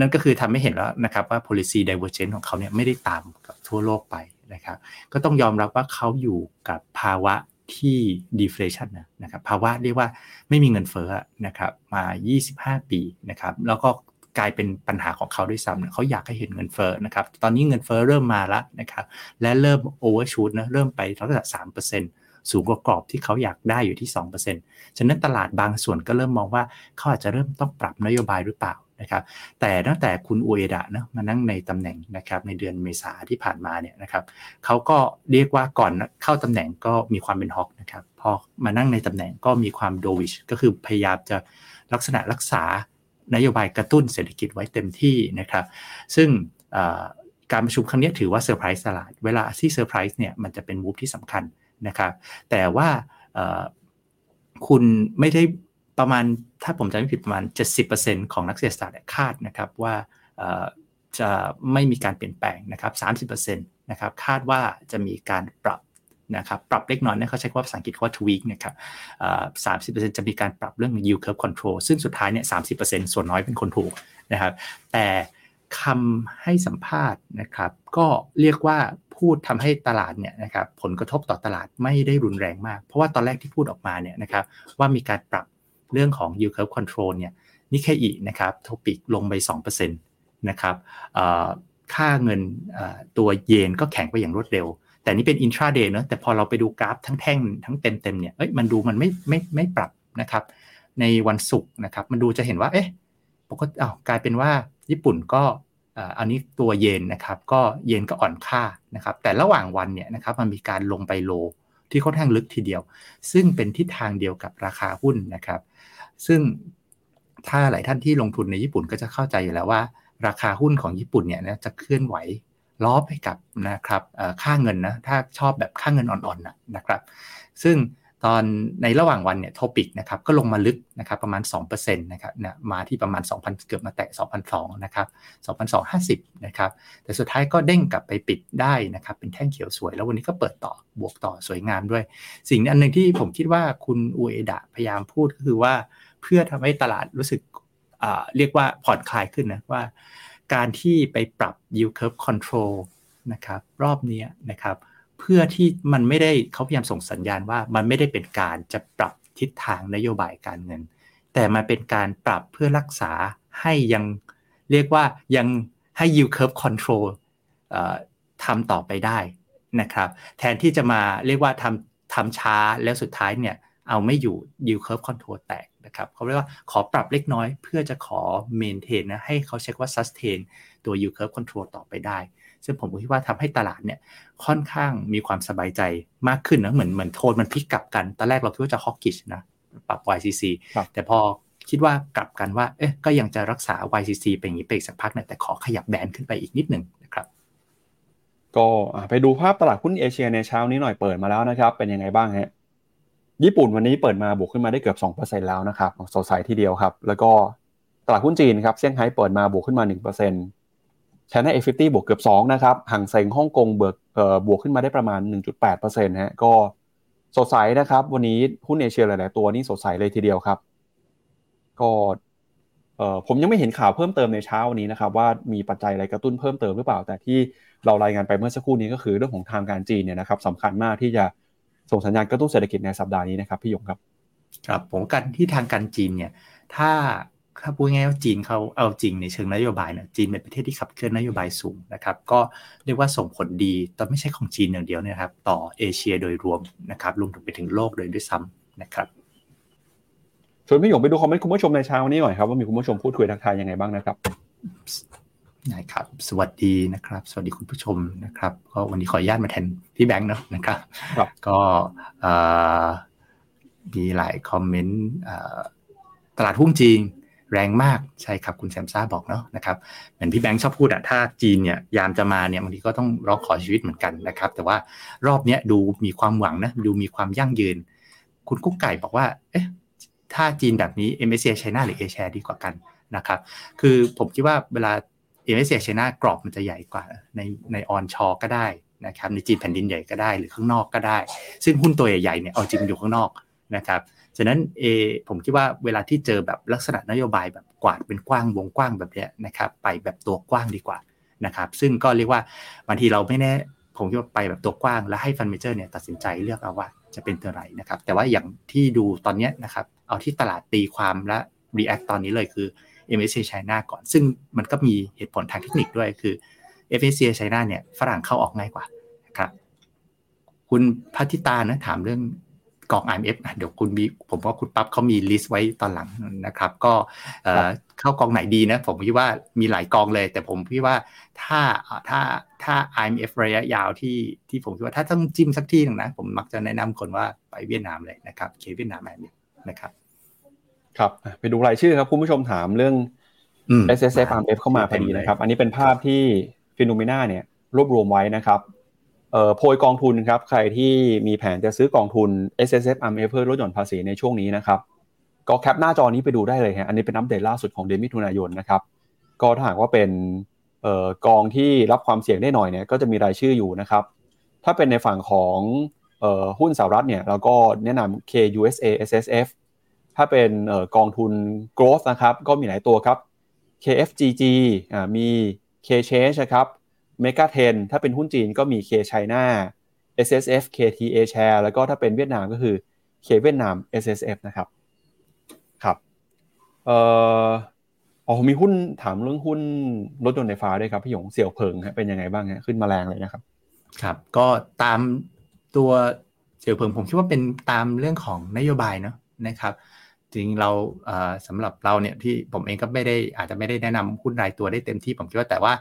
นั่นก็คือทำให้เห็นแล้วนะครับว่า policy divergence ของเขาเนี่ยไม่ได้ตามกับทั่วโลกไป นะครับก็ต้องยอมรับว่าเขาอยู่กับภาวะที่ deflation นะครับภาวะเรียกว่าไม่มีเงินเฟ้อนะครับมา 25 ปีนะครับแล้วก็กลายเป็นปัญหาของเขาด้วยซ้ำเขาอยากให้เห็นเงินเฟ้อนะครับตอนนี้เงินเฟ้อเริ่มมาแล้วนะครับและเริ่ม overshoot นะเริ่มไประดับ3% สูงกว่ากรอบที่เขาอยากได้อยู่ที่ 2%ฉะนั้นตลาดบางส่วนก็เริ่มมองว่าเขาอาจจะเริ่มต้องปรับนโยบายหรือเปล่านะครับแต่ตั้งแต่คุณอุเอดะนะมานั่งในตำแหน่งนะครับในเดือนเมษาที่ผ่านมาเนี่ยนะครับเขาก็เรียกว่าก่อนเข้าตำแหน่งก็มีความเป็นฮอกนะครับพอมานั่งในตำแหน่งก็มีความโดวิชก็คือพยายามจะลักษณะรักษานโยบายกระตุ้นเศรษฐกิจไว้เต็มที่นะครับ ซึ่งการประชุมครั้งนี้ถือว่าเซอร์ไพรส์ตลาด เวลาที่เซอร์ไพรส์เนี่ยมันจะเป็น move ที่สำคัญ นะครับ แต่ว่าคุณไม่ได้ประมาณถ้าผมจำไม่ผิดประมาณ 70%ของนักเศรษฐศาสตร์คาดนะครับว่าจะไม่มีการเปลี่ยนแปลงนะครับ30%นะครับคาดว่าจะมีการปรับนะครับปรับเล็กน้อยนะเขาใช้คำว่าภาษาอังกฤษว่า tweak นะครับสามสิบเปอร์เซ็นต์จะมีการปรับเรื่อง yield curve control ซึ่งสุดท้ายเนี่ยสามสิบเปอร์เซ็นต์ส่วนน้อยเป็นคนถูกนะครับ แต่คำให้สัมภาษณ์นะครับ ก็เรียกว่า พูดทำให้ตลาดเนี่ยนะครับผลกระทบต่อตลาดไม่ได้รุนแรงมาก เพราะว่าตอนแรกที่พูดออกมาเนี่ยนะครับว่ามีการปรับเรื่องของ yield curve control เนี่ยนิเคอีนะครับทปิกลงไป 2%นะครับค่าเงินตัวเยนก็แข็งไปอย่างรวดเร็ว แต่นี่เป็นอินทราเดย์เนะแต่พอเราไปดูกราฟทั้งแท่งทั้งเต็มเต็มเนี่ยเอ้ยมันดูมันไม่ไม่ไม่ปรับนะครับในวันศุกร์นะครับมันดูจะเห็นว่าเอ๊ะปกติอ้าวกลายเป็นว่าญี่ปุ่นก็ อันนี้ตัวเยนนะครับก็เยนก็อ่อนค่านะครับแต่ระหว่างวันเนี่ยนะครับมันมีการลงไปโลที่ค่อนข้างลึกทีเดียว ซึ่งเป็นทิศทางเดียวกับราคาหุ้นนะครับ ซึ่งถ้าหลายท่านที่ลงทุนในญี่ปุ่นก็จะเข้าใจอยู่แล้วว่า ราคาหุ้นของญี่ปุ่นเนี่ยจะเคลื่อนไหวล้อไปกับนะครับค่าเงินนะถ้าชอบแบบค่าเงินอ่อนๆนะครับ ซึ่ง ตอนในระหว่างวันเนี่ยโทปิกนะครับก็ลงมาลึกนะครับประมาณ2%นะครับเนะมาที่ประมาณ 2,000 เกือบมาแตะ2,200นะครับ2,250นะครับแต่สุดท้ายก็เด้งกลับไปปิดได้นะครับเป็นแท่งเขียวสวย แล้ววันนี้ก็เปิดต่อบวกต่อสวยงามด้วย สิ่งอันหนึ่งที่ผมคิดว่าคุณอูเอดะพยายามพูดก็คือว่าเพื่อทำให้ตลาดรู้สึกเรียกว่าผ่อนคลายขึ้นนะว่าการที่ไปปรับ yield curve control นะครับรอบนี้นะครับ เพื่อที่มันไม่ได้เขาพยายามส่งสัญญาณว่ามันไม่ได้เป็นการจะปรับทิศทางนโยบายการเงิน แต่มันเป็นการปรับเพื่อรักษาให้ยังเรียกว่ายังให้ yield curve control ทำต่อไปได้นะครับ แทนที่จะมาเรียกว่าทำทำช้าแล้วสุดท้ายเนี่ยเอาไม่อยู่ yield curve control แตกนะครับเขาเรียกว่าขอปรับเล็กน้อยเพื่อจะขอ maintain นะให้เขาเช็คว่า sustain ตัว yield curve control ต่อไปได้ ซึ่งผมคิดว่าทำให้ตลาดเนี่ยค่อนข้างมีความสบายใจมากขึ้นนะเหมือนเหมือนโทนมันพลิกกลับกันตอนแรกเราคิดว่าจะฮอกกิชนะปรับ YCC แต่พอคิดว่ากลับกันว่าเอ๊ะก็ยังจะรักษา YCC เป็นอย่างนี้ไปอีกสักพักเนี่ยแต่ขอขยับแบนขึ้นไปอีกนิดหนึ่งนะครับ
ก็ไปดูภาพตลาดหุ้นเอเชียในเช้านี้หน่อยเปิดมาแล้วนะครับ เป็นยังไงบ้างฮะญี่ปุ่นวันนี้เปิดมาบวกขึ้นมาได้เกือบ 2%แล้วนะครับสดใสทีเดียวครับ แล้วก็ตลาดหุ้นจีนครับเซี่ยงไฮ้เปิดมาบวกขึ้นมา 1% China A50 บวกเกือบ2นะครับฮั่งเส็งฮ่องกงเปิดเอ่อบวกขึ้นมาได้ประมาณ 1.8%ฮะก็สดใสนะครับ วันนี้หุ้นเอเชียหลาย ๆ ตัวนี่สดใสเลยทีเดียวครับ ก็เอ่อผมยังไม่เห็นข่าวเพิ่มเติมในเช้าวันนี้นะครับว่ามีปัจจัยอะไรกระตุ้นเพิ่มเติมหรือเปล่า แต่ที่เรารายงานไปเมื่อสักครู่นี้ก็คือเรื่องของทางการจีนเนี่ยนะครับสำคัญมากที่จะส่งสัญญาณกระตุ้นเศรษฐกิจในสัปดาห์นี้นะครับพี่ยงครับ
ครับผมกันที่ทางการจีนเนี่ยถ้า ถ้าพูดง่ายว่าจีนเขาเอาจริงในเชิงนโยบายเนี่ยจีนเป็นประเทศที่ขับเคลื่อนนโยบายสูงนะครับ ก็เรียกว่าส่งผลดีแต่ไม่ใช่ของจีนอย่างเดียวนะครับ ต่อเอเชียโดยรวมนะครับรวมถึงไปถึงโลกโดยด้วยซ้ำนะครับ
ชวนพี่หยงไปดูคอมเมนต์คุณผู้ชมในเช้าวันนี้หน่อยครับว่ามีคุณผู้ชมพูดคุยทักทายยังไงบ้างนะครับ
นะครับ สวัสดีนะครับ สวัสดีคุณผู้ชมนะครับ ก็วันนี้ขออนุญาตมาแทนพี่แบงค์เนาะนะครับ ก็มีหลายคอมเมนต์ตลาดหุ้นจีน แรงมากใช่ครับคุณแซมซ่าบอกเนาะนะครับเหมือนพี่แบงค์ชอบพูดอะถ้าจีนเนี่ยยามจะมาเนี่ยบางทีก็ต้องร้องขอชีวิตเหมือนกันนะครับ แต่ว่ารอบเนี้ยดูมีความหวังนะดูมีความยั่งยืน คุณกุ๊กไก่บอกว่าเอ๊ะถ้าจีนแบบนี้ MSCI China หรือ A share ดีกว่ากันนะครับ คือผมคิดว่าเวลา MSCI China กรอบมันจะใหญ่กว่าในในออนชอก็ได้นะครับในจีนแผ่นดินใหญ่ก็ได้หรือข้างนอกก็ได้ ซึ่งหุ้นตัวใหญ่ๆเนี่ยเอาจริงอยู่ข้างนอกนะครับ ฉะนั้นเอผมคิดว่าเวลาที่เจอแบบลักษณะนโยบายแบบกวาดเป็นกว้างวงกว้างแบบเนี้ยนะครับไปแบบตัวกว้างดีกว่านะครับซึ่งก็เรียกว่าบางทีเราไม่แน่ผมคิดว่าไปแบบตัวกว้าง แล้วให้ฟันเมเจอร์เนี่ยตัดสินใจเลือกเอาว่าจะเป็นตัวไหนนะครับแต่ว่าอย่างที่ดูตอนนี้นะครับเอาที่ตลาดตีความและ react ตอนนี้เลยคือ MSCI China ก่อน ซึ่งมันก็มีเหตุผลทางเทคนิคด้วยคือ FSCI China เนี่ยฝรั่งเข้าออกง่ายกว่านะครับคุณพัทิตานะถามเรื่อง กอง IMF เดี๋ยวคุณมีผมว่าคุณปั๊บเขามีลิสต์ไว้ตอนหลังนะครับ ก็เข้ากองไหนดีนะ ผมคิดว่ามีหลายกองเลย แต่ผมคิดว่าถ้าถ้าถ้า IMF ระยะยาวที่ที่ผมคิดว่าถ้าต้องจิ้มสักที่หนึ่งนะ ผมมักจะแนะนำคนว่าไปเวียดนามเลยนะครับเคเวียดนาม IMF นะครับ
ครับไปดูรายชื่อครับคุณผู้ชมถามเรื่อง S S F R M F เข้ามาพอดีนะครับ อันนี้เป็นภาพที่ฟิโนเมนาเนี่ยรวบรวมไว้นะครับเอ่อ โพยกองทุนครับ ใครที่มีแผนจะซื้อกองทุน S S F R M F เพื่อลดหย่อนภาษีในช่วงนี้นะครับ ก็แคปหน้าจอนี้ไปดูได้เลยฮะอันนี้เป็นอัปเดตล่าสุดของเดือนมิถุนายนนะครับ ก็ถ้าหากว่าเป็นออกองที่รับความเสี่ยงได้หน่อยเนี่ยก็จะมีรายชื่ออยู่นะครับ ถ้าเป็นในฝั่งของออหุ้นสหรัฐเนี่ยเราก็แนะนำ KUSA SSF ถ้าเป็นออกองทุน growth นะครับ ก็มีหลายตัวครับ KFGG อ่ามี K Change นะครับ เมกาเทนถ้าเป็นหุ้นจีนก็มี K China SSF KTA Share แล้วก็ถ้าเป็นเวียดนามก็คือ K เวียดนาม SSF นะครับครับเอ่ออ๋อมีหุ้นถามเรื่องหุ้นรถยนต์ไฟฟ้าด้วยครับ พี่หยงเสี่ยวเพิงเป็นยังไงบ้างฮะขึ้นมาแรงเลยนะครับ
ครับ ก็ตามตัวเสี่ยวเพิงผมคิดว่าเป็นตามเรื่องของนโยบายเนาะนะครับ จริงเราสำหรับเราเนี่ยที่ผมเองก็ไม่ได้อาจจะไม่ได้แนะนำหุ้นรายตัวได้เต็มที่ผมคิดว่าแต่ว่า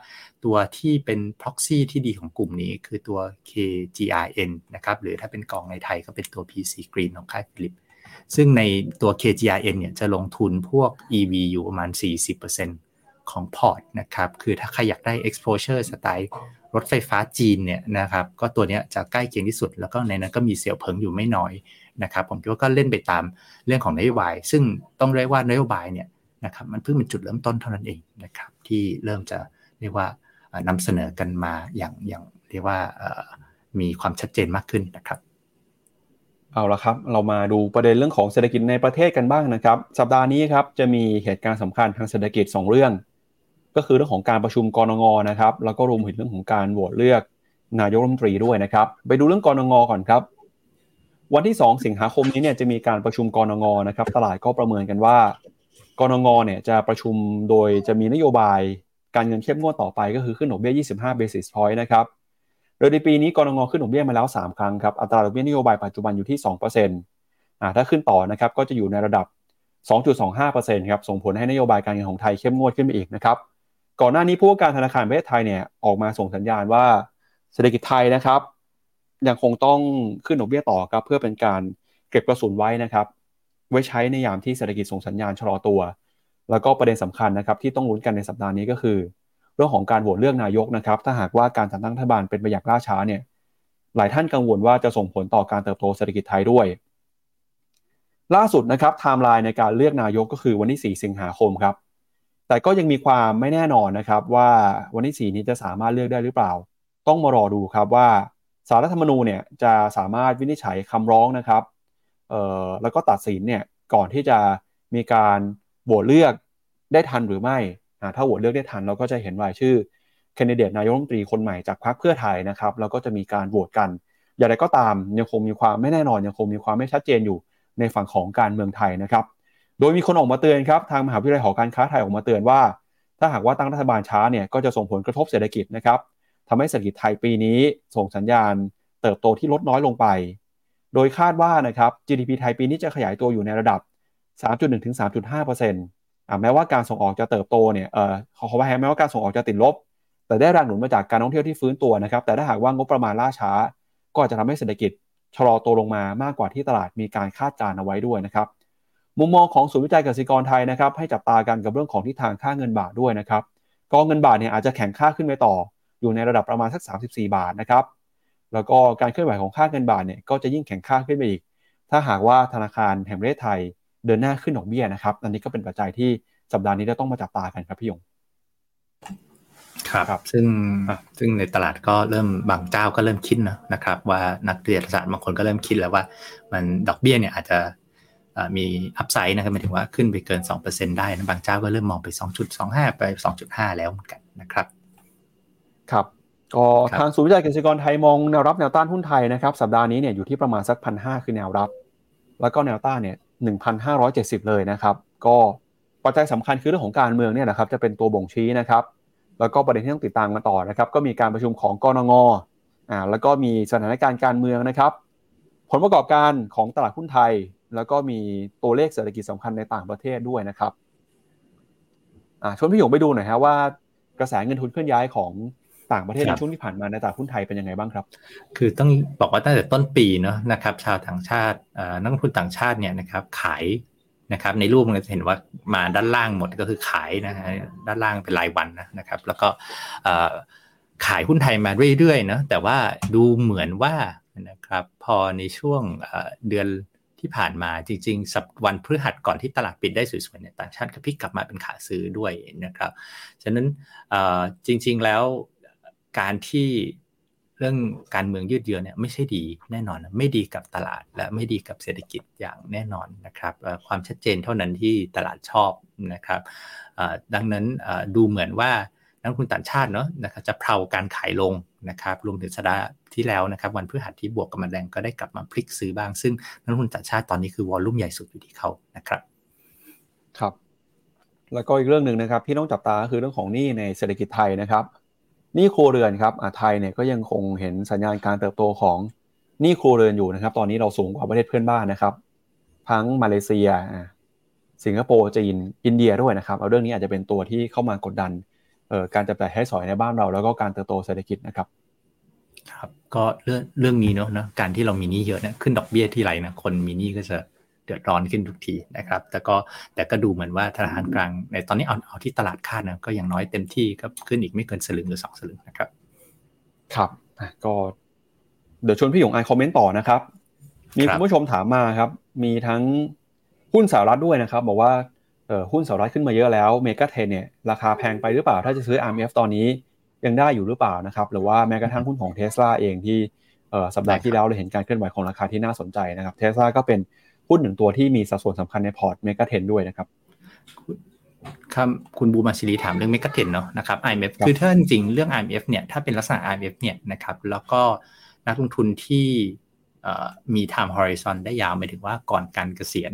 ตัวที่เป็น proxy ที่ดีของกลุ่มนี้คือตัว KGRN นะครับหรือถ้าเป็นกองในไทยก็เป็นตัว PC Green ของค่ายฟิลิปซึ่งในตัว KGRN เนี่ยจะลงทุนพวก EV อยู่ประมาณ 40%ของพอร์ตนะครับคือถ้าใครอยากได้ exposure สไตล์รถไฟฟ้าจีนเนี่ยนะครับก็ตัวนี้จะใกล้เคียงที่สุด แล้วก็ในนั้นก็มีเสี่ยวเพิงอยู่ไม่น้อย นะครับผมคิดว่าก็เล่นไปตามเรื่องของนโยบาย ซึ่งต้องเรียกว่านโยบายเนี่ยนะครับมันเพิ่งเป็นจุดเริ่มต้นเท่านั้นเองนะครับที่เริ่มจะเรียกว่านำเสนอกันมาอย่างอย่างเรียกว่ามีความชัดเจนมากขึ้นนะครับ
เอาละครับ เรามาดูประเด็นเรื่องของเศรษฐกิจในประเทศกันบ้างนะครับ สัปดาห์นี้ครับจะมีเหตุการณ์สำคัญทางเศรษฐกิจ 2 เรื่อง ก็คือเรื่องของการประชุมกรงงนะครับ แล้วก็รวมถึงเรื่องของการโหวตเลือกนายกรัฐมนตรีด้วยนะครับ ไปดูเรื่องกรงงก่อนครับ วันที่ 2 สิงหาคมนี้เนี่ยจะมีการประชุมกรงงนะครับ ตลาดก็ประเมินกันว่ากรงงเนี่ยจะประชุมโดยจะมีนโยบายการเงินเข้มงวดต่อไปก็คือขึ้นดอกเบี้ย 25 basis point นะครับ โดยในปีนี้กรงงขึ้นดอกเบี้ยมาแล้ว 3 ครั้งครับ อัตราดอกเบี้ยนโยบายปัจจุบันอยู่ที่ 2%อ่าถ้าขึ้นต่อนะครับก็จะอยู่ในระดับ 2.25%ครับส่งผลให้นโยบายการเงินของไทยเข้มงวดขึ้นไปอีกนะครับ ก่อนหน้านี้ผู้ว่าการธนาคารประเทศไทยเนี่ยออกมาส่งสัญญาณว่าเศรษฐกิจไทยนะครับ ยังคงต้องขึ้นดอกเบี้ยต่อครับเพื่อเป็นการเก็บกระสุนไว้นะครับ ไว้ใช้ในยามที่เศรษฐกิจส่งสัญญาณชะลอตัว แล้วก็ประเด็นสำคัญนะครับที่ต้องลุ้นกันในสัปดาห์นี้ก็คือ เรื่องของการโหวตเลือกนายกนะครับ ถ้าหากว่าการจัดตั้งรัฐบาลเป็นไปอย่างล่าช้าเนี่ยหลายท่านกังวลว่าจะส่งผลต่อการเติบโตเศรษฐกิจไทยด้วย ล่าสุดนะครับไทม์ไลน์ในการเลือกนายกก็คือวันที่ 4 สิงหาคมครับ แต่ก็ยังมีความไม่แน่นอนนะครับว่าวันที่ 4 นี้จะสามารถเลือกได้หรือเปล่า ต้องมารอดูครับว่า สารรัฐธรรมนูญเนี่ยจะสามารถวินิจฉัยคำร้องนะครับเอ่อแล้วก็ตัดสินเนี่ยก่อนที่จะมีการโหวตเลือกได้ทันหรือไม่ ถ้าโหวตเลือกได้ทันเราก็จะเห็นรายชื่อแคนดิเดตนายกรัฐมนตรีคนใหม่จากพรรคเพื่อไทยนะครับแล้วก็จะมีการโหวตกัน อย่างไรก็ตามยังคงมีความไม่แน่นอนยังคงมีความไม่ชัดเจนอยู่ในฝั่งของการเมืองไทยนะครับ โดยมีคนออกมาเตือนครับทางมหาวิทยาลัยหอการค้าไทยออกมาเตือนว่า ถ้าหากว่าตั้งรัฐบาลช้าเนี่ยก็จะส่งผลกระทบเศรษฐกิจนะครับ ทำให้เศรษฐกิจไทยปีนี้ส่งสัญญาณเติบโตที่ลดน้อยลงไป โดยคาดว่านะครับ GDP ไทยปีนี้จะขยายตัวอยู่ในระดับ 3.1ถึง3.5%แม้ว่าการส่งออกจะเติบโตเนี่ยเออขอขอว่าแม้ว่าการส่งออกจะติดลบ แต่ได้แรงหนุนมาจากการท่องเที่ยวที่ฟื้นตัวนะครับ แต่ถ้าหากว่างบประมาณล่าช้า ก็จะทำให้เศรษฐกิจชะลอตัวลงมามากกว่าที่ตลาดมีการคาดการณ์เอาไว้ด้วยนะครับมุมมองของศูนย์วิจัยกสิกรไทยนะครับให้จับตากันกับเรื่องของทิศทางค่าเงินบาทด้วยนะครับกองเงินบาทเนี่ยอาจจะแข็งค่าขึ้นไปต่อ อยู่ในระดับประมาณสัก 34 บาทนะครับ แล้วก็การเคลื่อนไหวของค่าเงินบาทเนี่ยก็จะยิ่งแข็งค่าขึ้นไปอีก ถ้าหากว่าธนาคารแห่งประเทศไทยเดินหน้าขึ้นดอกเบี้ยนะครับ อันนี้ก็เป็นปัจจัยที่สัปดาห์นี้เราต้องมาจับตากันครับพี่ยง
ครับรบซึ่งซึ่งในตลาดก็เริ่มบางเจ้าก็เริ่มคิดนะนะครับ ว่านักเรียนศาสตร์บางคนก็เริ่มคิดแล้วว่า มันดอกเบี้ยเนี่ยอาจจะมีอัพไซด์นะครับหมายถึงว่าขึ้นไปเกิน 2%ได้นะบางเจ้าก็เริ่มมองไป 2.25 ไป 2.5 แล้วเหมือนกันนะครับ
ครับก็ทางศูนย์วิจัยเกษตรกรไทยมองแนวรับแนวต้านหุ้นไทยนะครับสัปดาห์นี้เนี่ยอยู่ที่ประมาณสักพันห้าคือแนวรับ แล้วก็แนวต้านเนี่ยหนึ่งพันห้าร้อยเจ็ดสิบเลยนะครับ ก็ปัจจัยสำคัญคือเรื่องของการเมืองเนี่ยนะครับจะเป็นตัวบ่งชี้นะครับ แล้วก็ประเด็นที่ต้องติดตามกันต่อนะครับ ก็มีการประชุมของกรงงอ่าแล้วก็มีสถานการณ์การเมืองนะครับ ผลประกอบการของตลาดหุ้นไทย แล้วก็มีตัวเลขเศรษฐกิจสำคัญในต่างประเทศด้วยนะครับอ่าชวนพี่หยงไปดูหน่อยฮะว่ากระแสเงินทุนเคลื่อนย้ายของ ต่างประเทศในช่วงที่ผ่านมาในตลาดหุ้นไทยเป็นยังไงบ้างครับ
คือต้องบอกว่าตั้งแต่ต้นปีเนาะนะครับ ชาวต่างชาตินักลงทุนต่างชาติเนี่ยนะครับขายนะครับในรูปมันจะเห็นว่ามาด้านล่างหมดก็คือขายนะฮะด้านล่างเป็นรายวันนะครับ แล้วก็ขายหุ้นไทยมาเรื่อยๆนะแต่ว่าดูเหมือนว่านะครับพอในช่วงเดือนที่ผ่านมาจริงๆ สัปวันพฤหัสก่อนที่ตลาดปิดได้สวยๆเนี่ยต่างชาติก็พลิกกลับมาเป็นขาซื้อด้วยนะครับ ฉะนั้นจริงๆแล้ว การที่เรื่องการเมืองยืดเยื้อเนี่ยไม่ใช่ดีแน่นอน ไม่ดีกับตลาด และไม่ดีกับเศรษฐกิจอย่างแน่นอนนะครับความชัดเจนเท่านั้นที่ตลาดชอบนะครับดังนั้นดูเหมือนว่านักลงทุนต่างชาติเนาะนะครับจะเพลาการขายลงนะครับรวมถึงสัปดาห์ที่แล้วนะครับวันพฤหัสที่บวกกับมาแดงก็ได้กลับมาพลิกซื้อบ้าง ซึ่งนักลงทุนต่างชาติตอนนี้คือวอลลุ่มใหญ่สุดอยู่ที่เขานะครับ
ครับ แล้วก็อีกเรื่องหนึ่งนะครับที่ต้องจับตาคือเรื่องของหนี้ในเศรษฐกิจไทยนะครับ นี้ครัวเรือนครับอ่าไทยเนี่ยก็ยังคงเห็นสัญญาณการเติบโตของนี้ครัวเรือนอยู่นะครับ ตอนนี้เราสูงกว่าประเทศเพื่อนบ้านนะครับ ทั้งมาเลเซีย สิงคโปร์ จีน อินเดียด้วยนะครับ เอาเรื่องนี้อาจจะเป็นตัวที่เข้ามากดดันเอ่อการจับจ่ายให้สอยในบ้านเรา แล้วก็การเติบโตเศรษฐกิจนะครับ
ครับ ก็เรื่องเรื่องนี้เนาะนะ การที่เรามีหนี้เยอะเนี่ย ขึ้นดอกเบี้ยที่ไรนะ คนมีหนี้ก็จะ เดือดร้อนขึ้นทุกทีนะครับ แต่ก็แต่ก็ดูเหมือนว่าธนาคารกลางในตอนนี้เอาเอาที่ตลาดคาดนะก็ยังน้อยเต็มที่ก็ขึ้นอีกไม่เกินสลึงหรือสองสลึงนะครับ
ครับอะก็เดี๋ยวชวนพี่หยงอ่านคอมเมนต์ต่อนะครับ มี
ครับ
คุณผู้ชมถามมาครับ มีทั้งหุ้นสหรัฐด้วยนะครับ บอกว่าเออหุ้นสหรัฐขึ้นมาเยอะแล้วเมกะเทนเนี่ยราคาแพงไปหรือเปล่า ถ้าจะซื้อ RMF ตอนนี้ยังได้อยู่หรือเปล่านะครับ หรือว่าแม้กระทั่งหุ้นของเทสลาเองที่เออสัปดาห์ที่แล้วเราเห็นการเคลื่อนไหวของราคาที่น่าสนใจนะครับเทสลาก็เป็น หุ้นหนึ่งตัวที่มีสัดส่วนสำคัญในพอร์ตเมกะเทนด้วยนะครับ
ครับคุณบูมาซิลีถามเรื่องเมกะเทนเนาะนะครับ IMF
ครับ
คือถ้าจริงๆเรื่อง IMF เนี่ยถ้าเป็นลักษณะ IMF เนี่ยนะครับแล้วก็นักลงทุนที่เอ่อมี time horizon ได้ยาวหมายถึงว่าก่อนการเกษียณ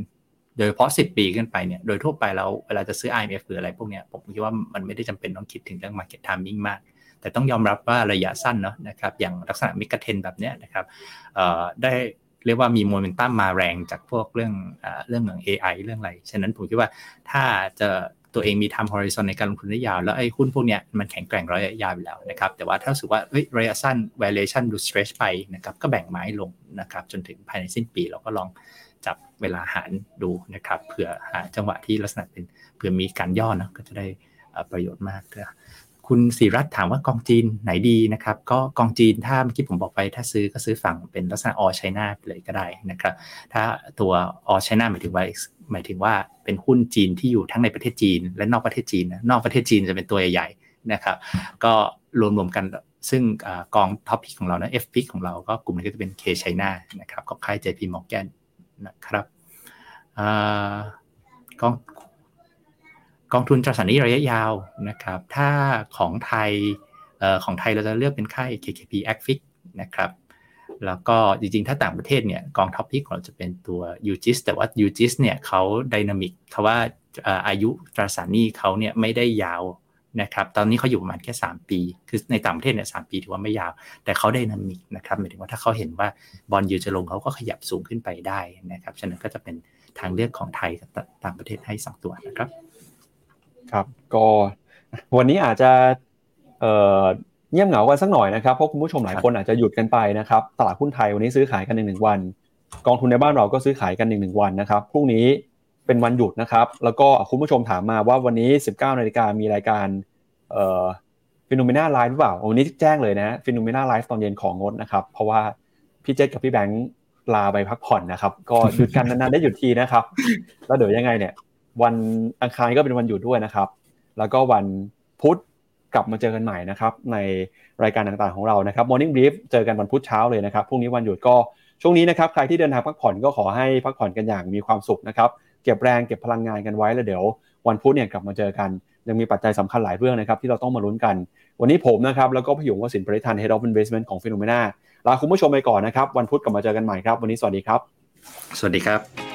โดยเฉพาะ 10 ปีขึ้นไปเนี่ยโดยทั่วไปเราเวลาจะซื้อ IMF หรืออะไรพวกเนี้ยผมคิดว่ามันไม่ได้จำเป็นต้องคิดถึงเรื่อง market timing มาก แต่ต้องยอมรับว่าระยะสั้นเนาะนะครับอย่างลักษณะมิกะเทนแบบเนี้ยนะครับเอ่อได้ เรียกว่ามีโมเมนตัมมาแรงจากพวกเรื่องเอ่อเรื่องของ AI เรื่องอะไร ฉะนั้นผมคิดว่าถ้าจะตัวเองมี time horizon ในการลงทุนระยะยาว แล้วไอ้หุ้นพวกเนี้ยมันแข็งแกร่งระยะยาวอยู่แล้วนะครับ แต่ว่าถ้ารู้สึกว่าระยะสั้น valuation ดู stretch ไปนะครับ ก็แบ่งไม้ลงนะครับ จนถึงภายในสิ้นปีเราก็ลองจับเวลาหารดูนะครับ เผื่อหาจังหวะที่ลักษณะเป็นเผื่อมีการย่อนะก็จะได้อ่อประโยชน์มากนะ คุณศิรัตถามว่ากองจีนไหนดีนะครับ ก็กองจีนถ้าเมื่อกี้ผมบอกไป ถ้าซื้อก็ซื้อฝั่งเป็นลักษณะออไชน่าไปเลยก็ได้นะครับ ถ้าตัวออไชน่าหมายถึงว่าหมายถึงว่าเป็นหุ้นจีนที่อยู่ทั้งในประเทศจีน และนอกประเทศจีนนอกประเทศจีนจะเป็นตัวใหญ่ๆนะครับ ก็รวมๆกันซึ่งอกองท็อปพิกของเรานะ F พิกของเราก็กลุ่มนี้ก็จะเป็น K China นะครับก็ค่าย JP Morgan นะครับกอง กองทุนตราสารหนี้ระยะยาวนะครับ ถ้าของไทยออของไทยเราจะเลือกเป็นค่าย KKP AgFix นะครับ แล้วก็จริงๆ ถ้าต่างประเทศเนี่ยกองท็อปพิกของเราจะเป็นตัว UGIS แต่ว่า UGIS เนี่ยเขาดินามิกเขาว่าอายุตราสารหนี้เขาเนี่ยไม่ได้ยาวนะครับ ตอนนี้เขาอยู่ประมาณแค่ 3 ปี คือในต่างประเทศเนี่ยสปีถือว่าไม่ยาว แต่เขาไดนามิกนะครับหมายถึงว่าถ้าเขาเห็นว่าบอลยูจะลงเขาก็ขยับสูงขึ้นไปได้นะครับ ฉะนั้นก็จะเป็นทางเลือกของไทยกับต่างประเทศให้สองตัวนะครับ
ครับก็วันนี้อาจจะเอ่อเงียบเหงากันสักหน่อยนะครับเพราะคุณผู้ชมหลายคนอาจจะหยุดกันไปนะครับตลาดหุ้นไทยวันนี้ซื้อขายกันหนึ่งหนึ่งวัน กองทุนในบ้านเราก็ซื้อขายกันหนึ่งหนึ่งวันนะครับพรุ่งนี้เป็นวันหยุดนะครับแล้วก็คุณผู้ชมถามมาว่าวันนี้ 19นาฬิกามีรายการเอ่อ FINNOMENA Live หรือเปล่าวันนี้แจ้งเลยนะ FINNOMENA Live ตอนเย็นของงดนะครับเพราะว่าพี่เจษกับพี่แบงค์ลาไปพักผ่อนนะครับ ก็หยุดกันนานๆได้หยุดทีนะครับ แล้วเดี๋ยวยังไงเนี่ย วันอังคารก็เป็นวันหยุดด้วยนะครับ แล้วก็วันพุธกลับมาเจอกันใหม่นะครับ ในรายการต่างๆของเรานะครับ Morning Brief เจอกันวันพุธเช้าเลยนะครับพรุ่งนี้วันหยุดก็ช่วงนี้นะครับใครที่เดินทางพักผ่อนก็ขอให้พักผ่อนกันอย่างมีความสุขนะครับเก็บแรงเก็บพลังงานกันไว้แล้วเดี๋ยว วันพุธเนี่ยกลับมาเจอกัน ยังมีปัจจัยสำคัญหลายเรื่องนะครับที่เราต้องมาลุ้นกัน วันนี้ผมนะครับแล้วก็พี่หยงวสินทร์ปริทัน Head of Investment ของ Phenomena ลาคุณผู้ชมไปก่อนนะครับวันพุธกลับมาเจอกันใหม่ครับ วันนี้สวัสดีครับ
สวัสดีครับ